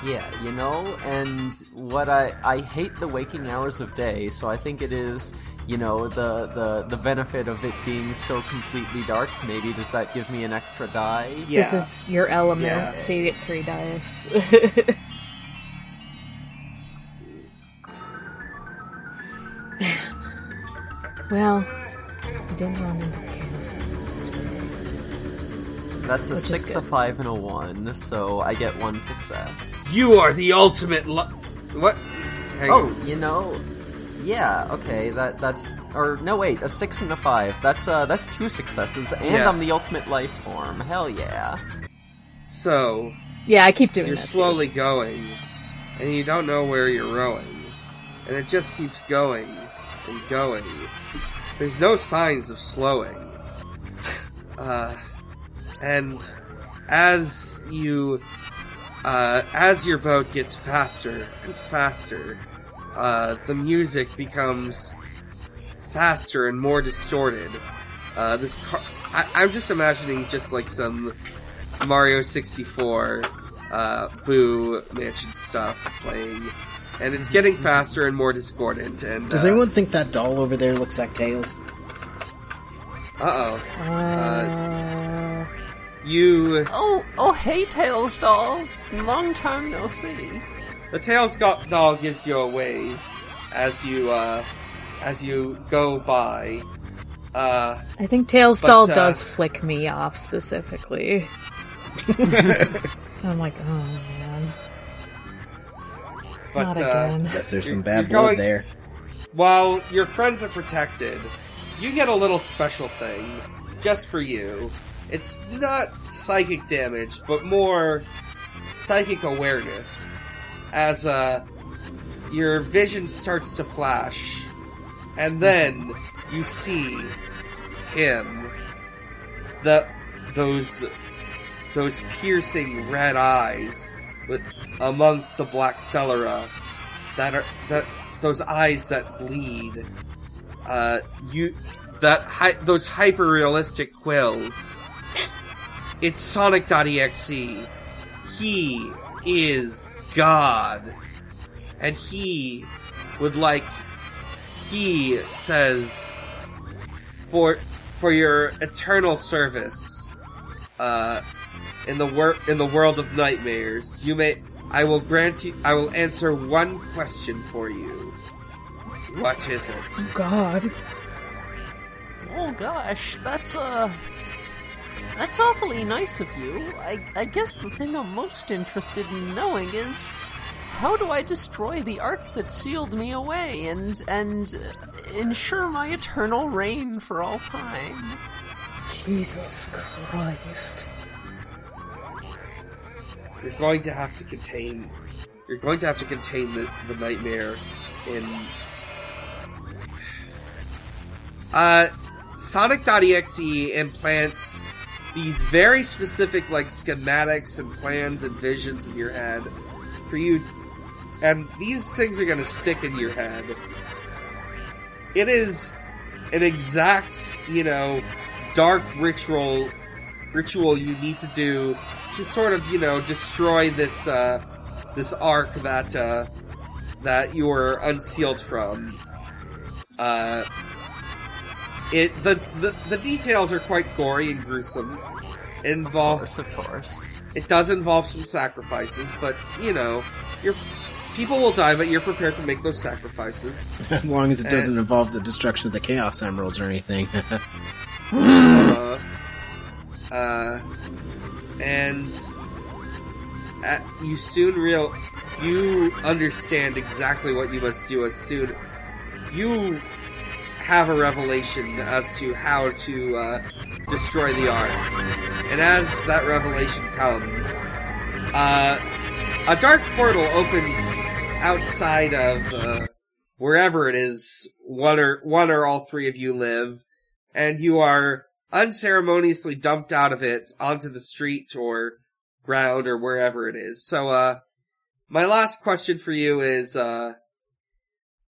Yeah, you know, and what I I hate the waking hours of day, so I think it is, you know, the the the benefit of it being so completely dark. Maybe does that give me an extra die? Yeah. This is your element, Yeah. so you get three dice. well, I didn't run into the chaos elements today. That's a Which is six, a five, and a one, so I get one success. You are the ultimate. Lo- what? Hang Oh, on. you know, yeah, okay, that that's or no wait, a six and a five. That's uh that's two successes, and Yeah. I'm the ultimate life form. Hell yeah. So Yeah, I keep doing you're that. too. slowly going, and you don't know where you're rowing, and it just keeps going and going. There's no signs of slowing. Uh, and as you, uh, as your boat gets faster and faster, uh, the music becomes faster and more distorted. Uh, this car- I- I'm just imagining just like some Mario 64 uh, Boo Mansion stuff playing, and it's getting faster and more discordant. And Does uh, anyone think that doll over there looks like Tails? Uh oh, Uh, you Oh, oh, hey, Tails dolls. Long time no see. the Tails go- doll gives you a wave as you uh, as you go by. Uh, I think Tails But, Doll uh, does flick me off specifically. I'm like, oh man, but not uh, again. Guess there's some bad blood going- there. while your friends are protected, you get a little special thing just for you. It's not psychic damage, but more psychic awareness. As uh, your vision starts to flash, and then you see him. The those those piercing red eyes with amongst the black sclera that are that those eyes that bleed. Uh, you that hy- those hyper realistic quills. It's Sonic.exe. He is God, and he would like. He says for for your eternal service. Uh, in the wor- in the world of nightmares, you may I will grant you I will answer one question for you. What is it? Oh God, Oh gosh, that's uh that's awfully nice of you. I I guess the thing I'm most interested in knowing is how do I destroy the ark that sealed me away and and uh, ensure my eternal reign for all time? Jesus Christ! You're going to have to contain you're going to have to contain the, the nightmare in uh Sonic.exe implants these very specific like schematics and plans and visions in your head for you and these things are going to stick in your head. It is an exact, you know, dark ritual ritual you need to do to sort of, you know, destroy this uh this arc that uh that you were unsealed from. Uh, it the, the the details are quite gory and gruesome. It Of course, of course. it does involve some sacrifices, but you know, your people will die, but you're prepared to make those sacrifices. As long as it doesn't And- involve the destruction of the Chaos Emeralds or anything. uh, uh, and at, you soon real you understand exactly what you must do as soon you have a revelation as to how to uh, destroy the ark. And as that revelation comes, uh, a dark portal opens outside of uh, wherever it is one or one or all three of you live, and you are unceremoniously dumped out of it onto the street or ground or wherever it is. So, uh, my last question for you is, uh,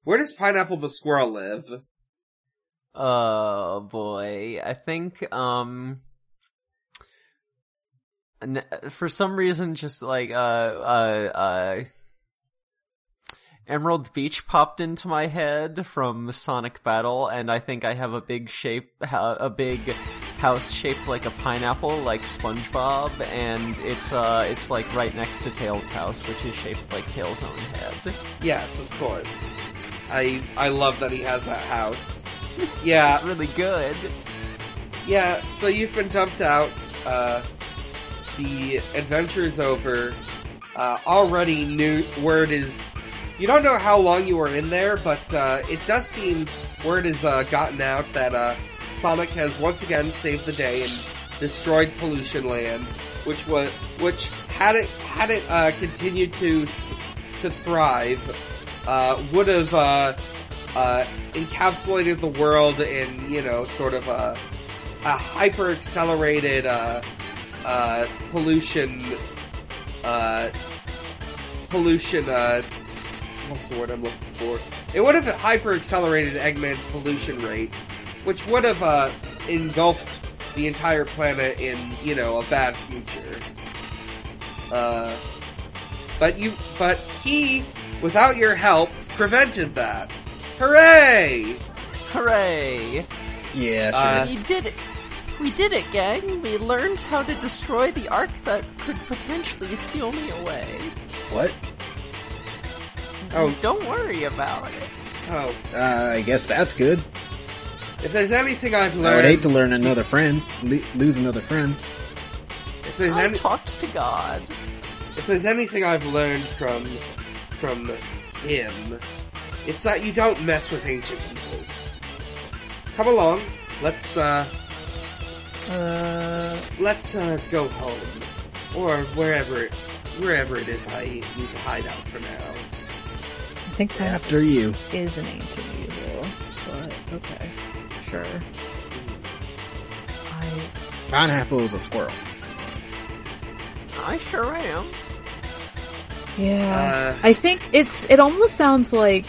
where does Pineapple the Squirrel live? Oh boy, I think um for some reason just like uh uh uh Emerald Beach popped into my head from Sonic Battle and I think I have a big shape a big house shaped like a pineapple like SpongeBob and it's uh it's like right next to Tails' house which is shaped like Tails' own head. Yes, of course. I, I love that he has that house. Yeah, It's really good. Yeah, so you've been dumped out. Uh, the adventure's over. Uh, already new word is. You don't know how long you were in there, but uh, it does seem word has uh, gotten out that uh, Sonic has once again saved the day and destroyed Pollution Land, which was which had it had it uh, continued to to thrive, uh, would have uh, encapsulated the world in you know sort of a a hyper accelerated uh, uh, pollution uh, pollution uh, what's the word I'm looking for? It would have hyper accelerated Eggman's pollution rate, which would have uh, engulfed the entire planet in you know a bad future. But you, but he, without your help, prevented that. Hooray! Hooray! yeah, Uh, sure. We did it. We did it, gang. We learned how to destroy the ark that could potentially seal me away. what? Oh, Don't worry about it. oh. Uh, I guess that's good. If there's anything I've learned, I would hate to learn another friend, le- lose another friend. if there's I any, talked to God. if there's anything I've learned from from him, it's that you don't mess with ancient evils. Come along, let's uh Uh, let's uh go home or wherever wherever it is I need to hide out for now. I think pineapple After you. is an ancient evil, but okay, sure. I Pineapple is a squirrel. I sure am. yeah. Uh, I think it's. It almost sounds like.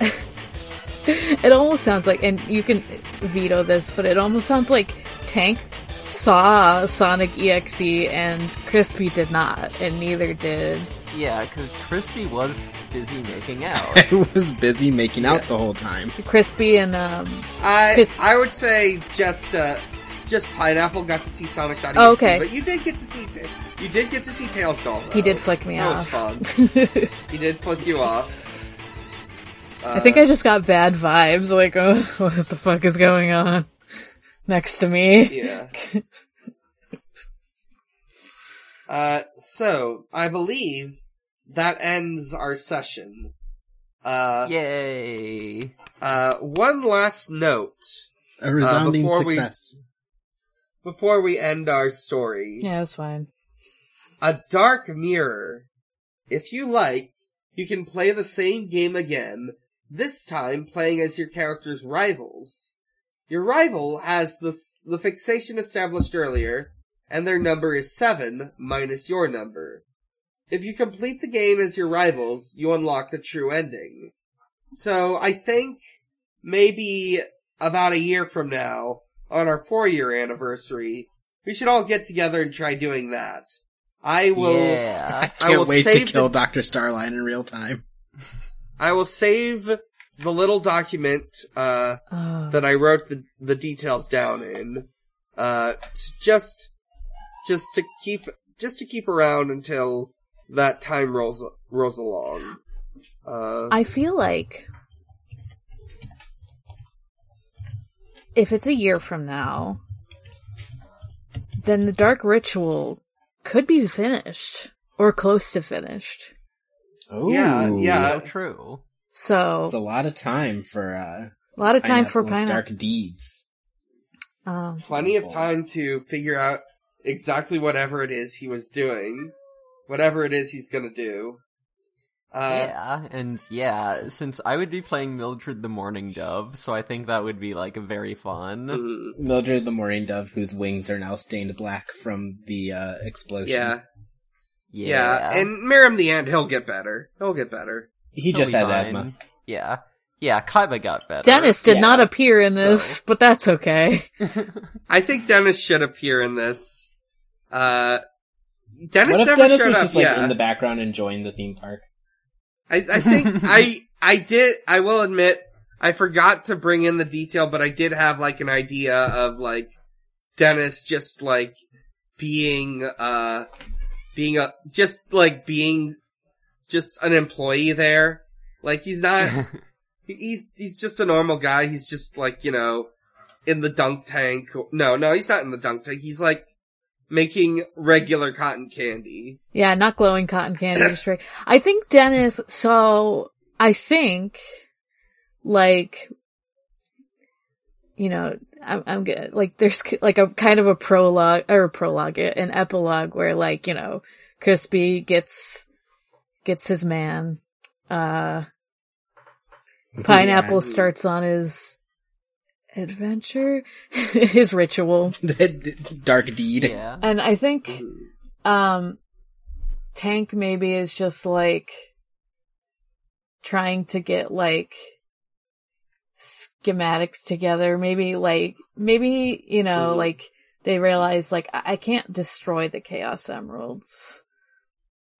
it almost sounds like, and you can veto this, but it almost sounds like Tank saw Sonic EXE and Crispy did not, and neither did. Yeah, because Crispy was busy making out. I was busy making out the whole time. Crispy and um. I Chris- I would say just uh just pineapple got to see Sonic. Oh, okay. but you did get to see Ta- you did get to see Tails doll. He did flick me that off. was fun. he did flick you off. I think I just got bad vibes. Like, oh, what the fuck is going on next to me? Yeah. uh, so I believe that ends our session. Uh, Yay! uh, one last note A resounding before we- success. before we end our story. Yeah, it's fine. A dark mirror. If you like, you can play the same game again, this time playing as your character's rivals. Your rival has the, the fixation established earlier, and their number is 7 minus your number. If you complete the game as your rivals, you unlock the true ending. So I think maybe about a year from now, on our four year anniversary, we should all get together and try doing that. I will. Yeah. I I can't will wait to kill the- Dr. Starline in real time. I will save the little document uh, Oh. that I wrote the the details down in, uh, just just to keep just to keep around until that time rolls rolls along. Uh, I feel like if it's a year from now, then the Dark Ritual could be finished or close to finished. Oh, Yeah, yeah. So true. So It's a lot of time for uh, a lot of time for Pineapple's dark deeds. Um, plenty of time to figure out exactly whatever it is he was doing, whatever it is he's gonna do. Uh, yeah, and yeah, since I would be playing Mildred the Mourning Dove, so I think that would be like very fun. mm, Mildred the Mourning Dove, whose wings are now stained black from the uh, explosion. yeah, Yeah, yeah, and Meruem the Ant, he'll get better. He'll get better. he He'll just be has fine. asthma. Yeah, yeah, Kaiba got better. Dennis did Yeah. not appear in this, So- but that's okay. I think Dennis should appear in this. Uh, Dennis what if never Dennis showed was up. just like yeah, in the background enjoying the theme park? I, I think I I did. I will admit I forgot to bring in the detail, but I did have like an idea of like Dennis just like being uh being a just like being just an employee there. Like he's not. he's he's just a normal guy. He's just like you know in the dunk tank. No, no, he's not in the dunk tank. He's like making regular cotton candy. Yeah, not glowing cotton candy district. I think Dennis, so I think like you know, I'm, I'm good. Like, there's like a kind of a prologue or a prologue, an epilogue where like you know, Crispy gets gets his man. Uh, Pineapple Yeah. starts on his adventure, his ritual, dark deed. yeah. and I think um tank maybe is just like trying to get like schematics together maybe like maybe you know Mhm. like they realize like I-, I can't destroy the chaos emeralds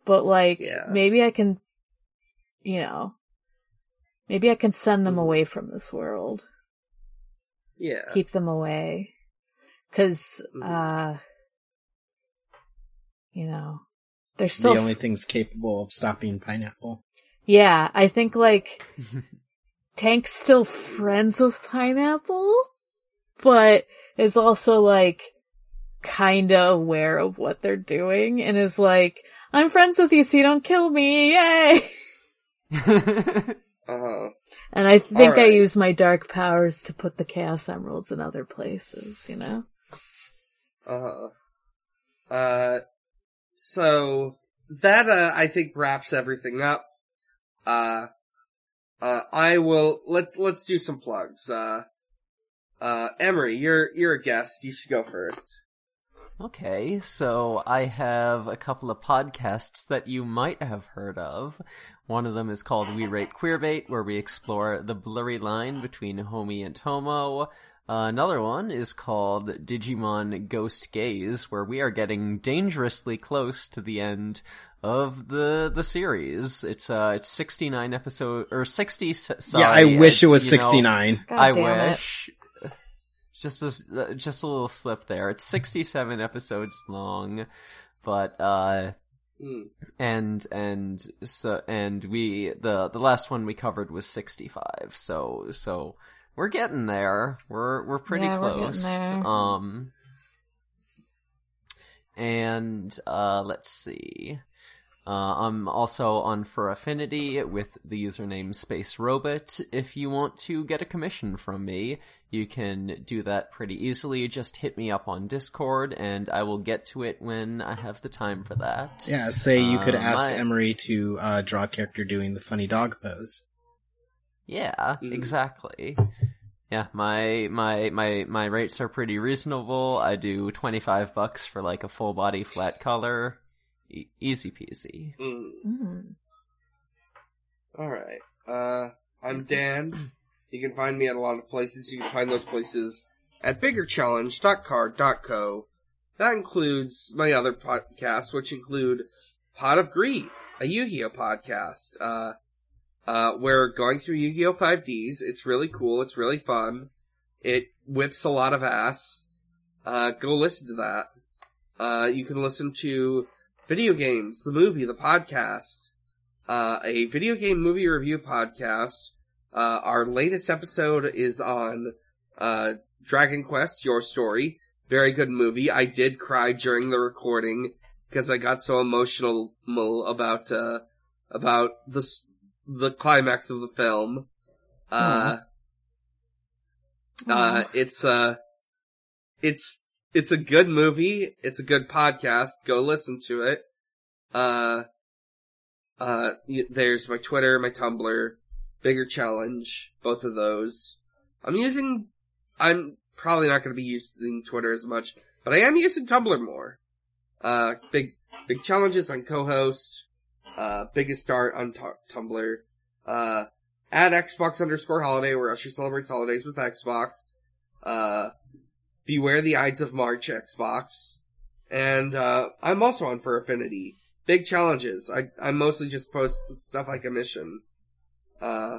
but like Yeah. maybe i can you know maybe i can send them Mhm. away from this world Yeah. keep them away because Mhm. uh you know they're still the only things capable of stopping Pineapple. yeah i think like tank's still friends with pineapple but is also like kinda aware of what they're doing and is like i'm friends with you so you don't kill me yay Uh-huh. and i think i use my dark powers to put the chaos emeralds in other places you know Uh-huh. Uh, so that, uh, I think wraps everything up. Uh, uh, I will, let's, let's do some plugs. Uh, uh, Emory, you're, you're a guest. You should go first. Okay, so I have a couple of podcasts that you might have heard of. One of them is called We Rate Queerbait, where we explore the blurry line between homie and homo. Uh, another one is called Digimon Ghost Gaze, where we are getting dangerously close to the end of the the series. It's uh it's 69 episode or 60 s- sorry, yeah, I wish it was you know, 69. God I damn it. wish. Just a uh, just a little slip there. It's 67 episodes long, but uh Hmm. and and so and we the the last one we covered was 65. So so we're getting there. We're we're pretty Yeah, we're close. there. Um and uh let's see. Uh, I'm also on FurAffinity with the username Space Robot. If you want to get a commission from me, you can do that pretty easily. Just hit me up on Discord, and I will get to it when I have the time for that. Yeah, say you could Uh, ask my- Emory to uh, draw a character doing the funny dog pose. Yeah, Mhm. exactly. Yeah, my my my my rates are pretty reasonable. I do twenty five bucks for like a full body flat color, e- easy peasy. Hmm. Mm. Alright. Uh, I'm Dan. You can find me at a lot of places. You can find those places at biggerchallenge.carrd.co. That includes my other podcasts, which include Pot of Greed, a Yu-Gi-Oh podcast, uh, Uh, we're going through Yu-Gi-Oh! 5Ds. It's really cool. It's really fun. It whips a lot of ass. Uh, go listen to that. Uh, you can listen to video games, the movie, the podcast, uh, a video game movie review podcast. Uh, our latest episode is on, uh, Dragon Quest, Your Story. Very good movie. I did cry during the recording because I got so emotional about, uh, about the, the climax of the film. Uh, uh, it's, uh, it's, it's a good movie. It's a good podcast. Go listen to it. Uh, uh, there's my Twitter, my Tumblr, Bigger Challenge, both of those. I'm using, I'm probably not going to be using Twitter as much, but I am using Tumblr more. Uh, big, big challenges on Cohost, uh, biggest start on t- Tumblr, uh, at Xbox underscore holiday where Usher celebrates holidays with Xbox, uh, Beware the Ides of March Xbox, and, uh, I'm also on FurAffinity. Big challenges. I, I mostly just post stuff I commission. Uh,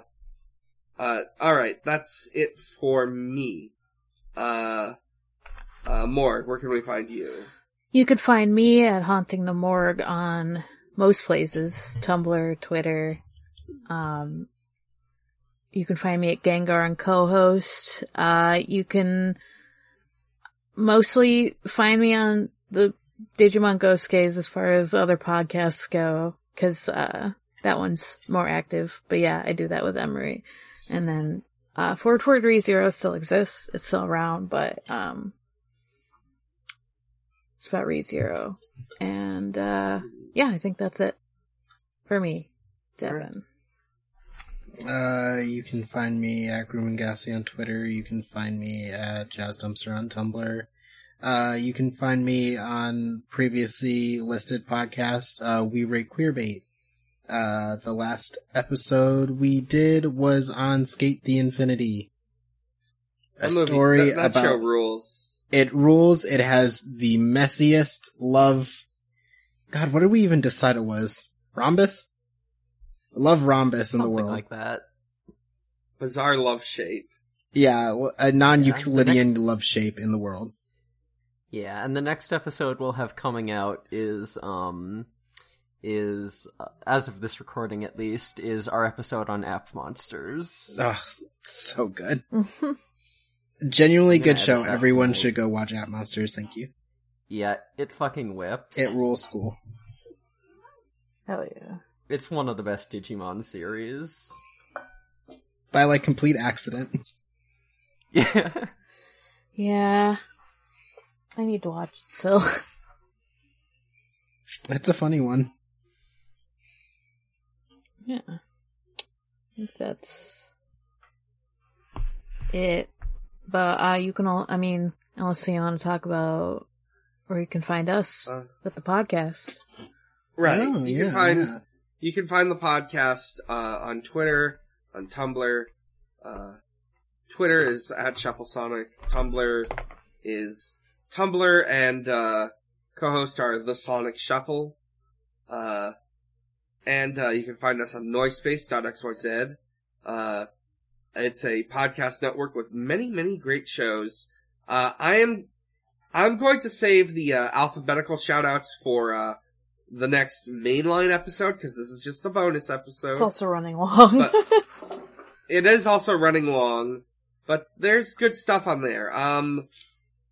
uh, alright, that's it for me. Uh, uh, Morg, where can we find you? You could find me at Haunting the Morgue on most places. Tumblr, Twitter. Um, you can find me at Gengar and Cohost. Uh, you can mostly find me on the Digimon Ghost Gaze as far as other podcasts go, cause, uh, that one's more active. But yeah, I do that with Emory. And then, uh, Forward Forward Re Zero still exists. It's still around, but, um, it's about Re Zero. And, uh, yeah, I think that's it for me, Devon. Uh, you can find me at Grumangasi on Twitter. You can find me at Jazz Dumpster on Tumblr. Uh, you can find me on previously listed podcast, uh, We Rate Queerbait. Uh, the last episode we did was on Skate the Infinity. A movie- story that, that about show rules. it rules. It has the messiest love. God, what did we even decide it was? Rhombus? Love rhombus in the Something world. like that. Bizarre love shape. Yeah, a non-Euclidean Yeah, next- love shape in the world. Yeah, and the next episode we'll have coming out is um is uh, as of this recording at least is our episode on app monsters. Oh, so good. Genuinely I'm good show. Everyone tonight. should go watch App Monsters. Thank you. Yeah, it fucking whips. It rules school. Hell yeah. It's one of the best Digimon series. By like complete accident. Yeah. Yeah. I need to watch it still. It's a funny one. yeah. I think that's it. But, uh, you can all, I mean, unless you want to talk about where you can find us Uh, with the podcast. Right. Oh, you yeah, can find yeah. You can find the podcast uh, on Twitter, on Tumblr. Uh, Twitter is at Shufflesonic. Tumblr is Tumblr, and uh, Cohost are the Sonic Shuffle. Uh, and uh, you can find us on Noisepace.xyz. Uh, it's a podcast network with many, many great shows. Uh, I am I'm going to save the uh, alphabetical shoutouts for uh, the next mainline episode because this is just a bonus episode. It's also running long. It is also running long, but there's good stuff on there. Um,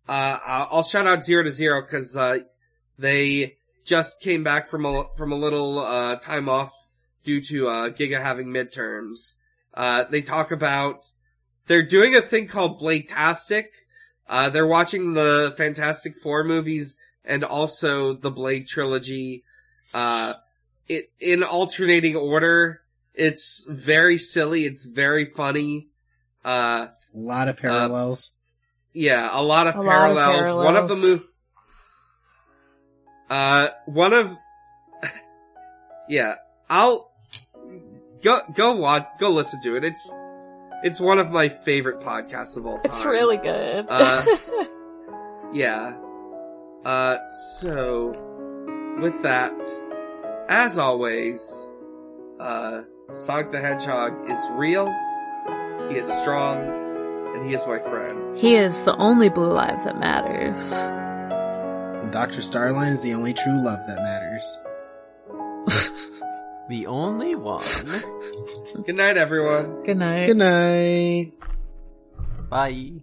uh, I'll shout out Zero to Zero because uh, they just came back from a from a little uh, time off due to uh, Giga having midterms. Uh, they talk about they're doing a thing called Blade-tastic. Uh, they're watching the Fantastic Four movies and also the Blade trilogy. Uh, it in alternating order. It's very silly. It's very funny. Uh, A lot of parallels. yeah, a lot of, A lot of parallels. One of the parallels. move, uh, one of, yeah, I'll go go watch, go listen to it. It's it's one of my favorite podcasts of all time. it's really good. Uh, Yeah. Uh, so, with that, as always, uh, Sonic the Hedgehog is real, he is strong, and he is my friend. He is the only blue life that matters. And Dr. Starline is the only true love that matters. The only one. Good night, everyone. Good night. Good night. Bye.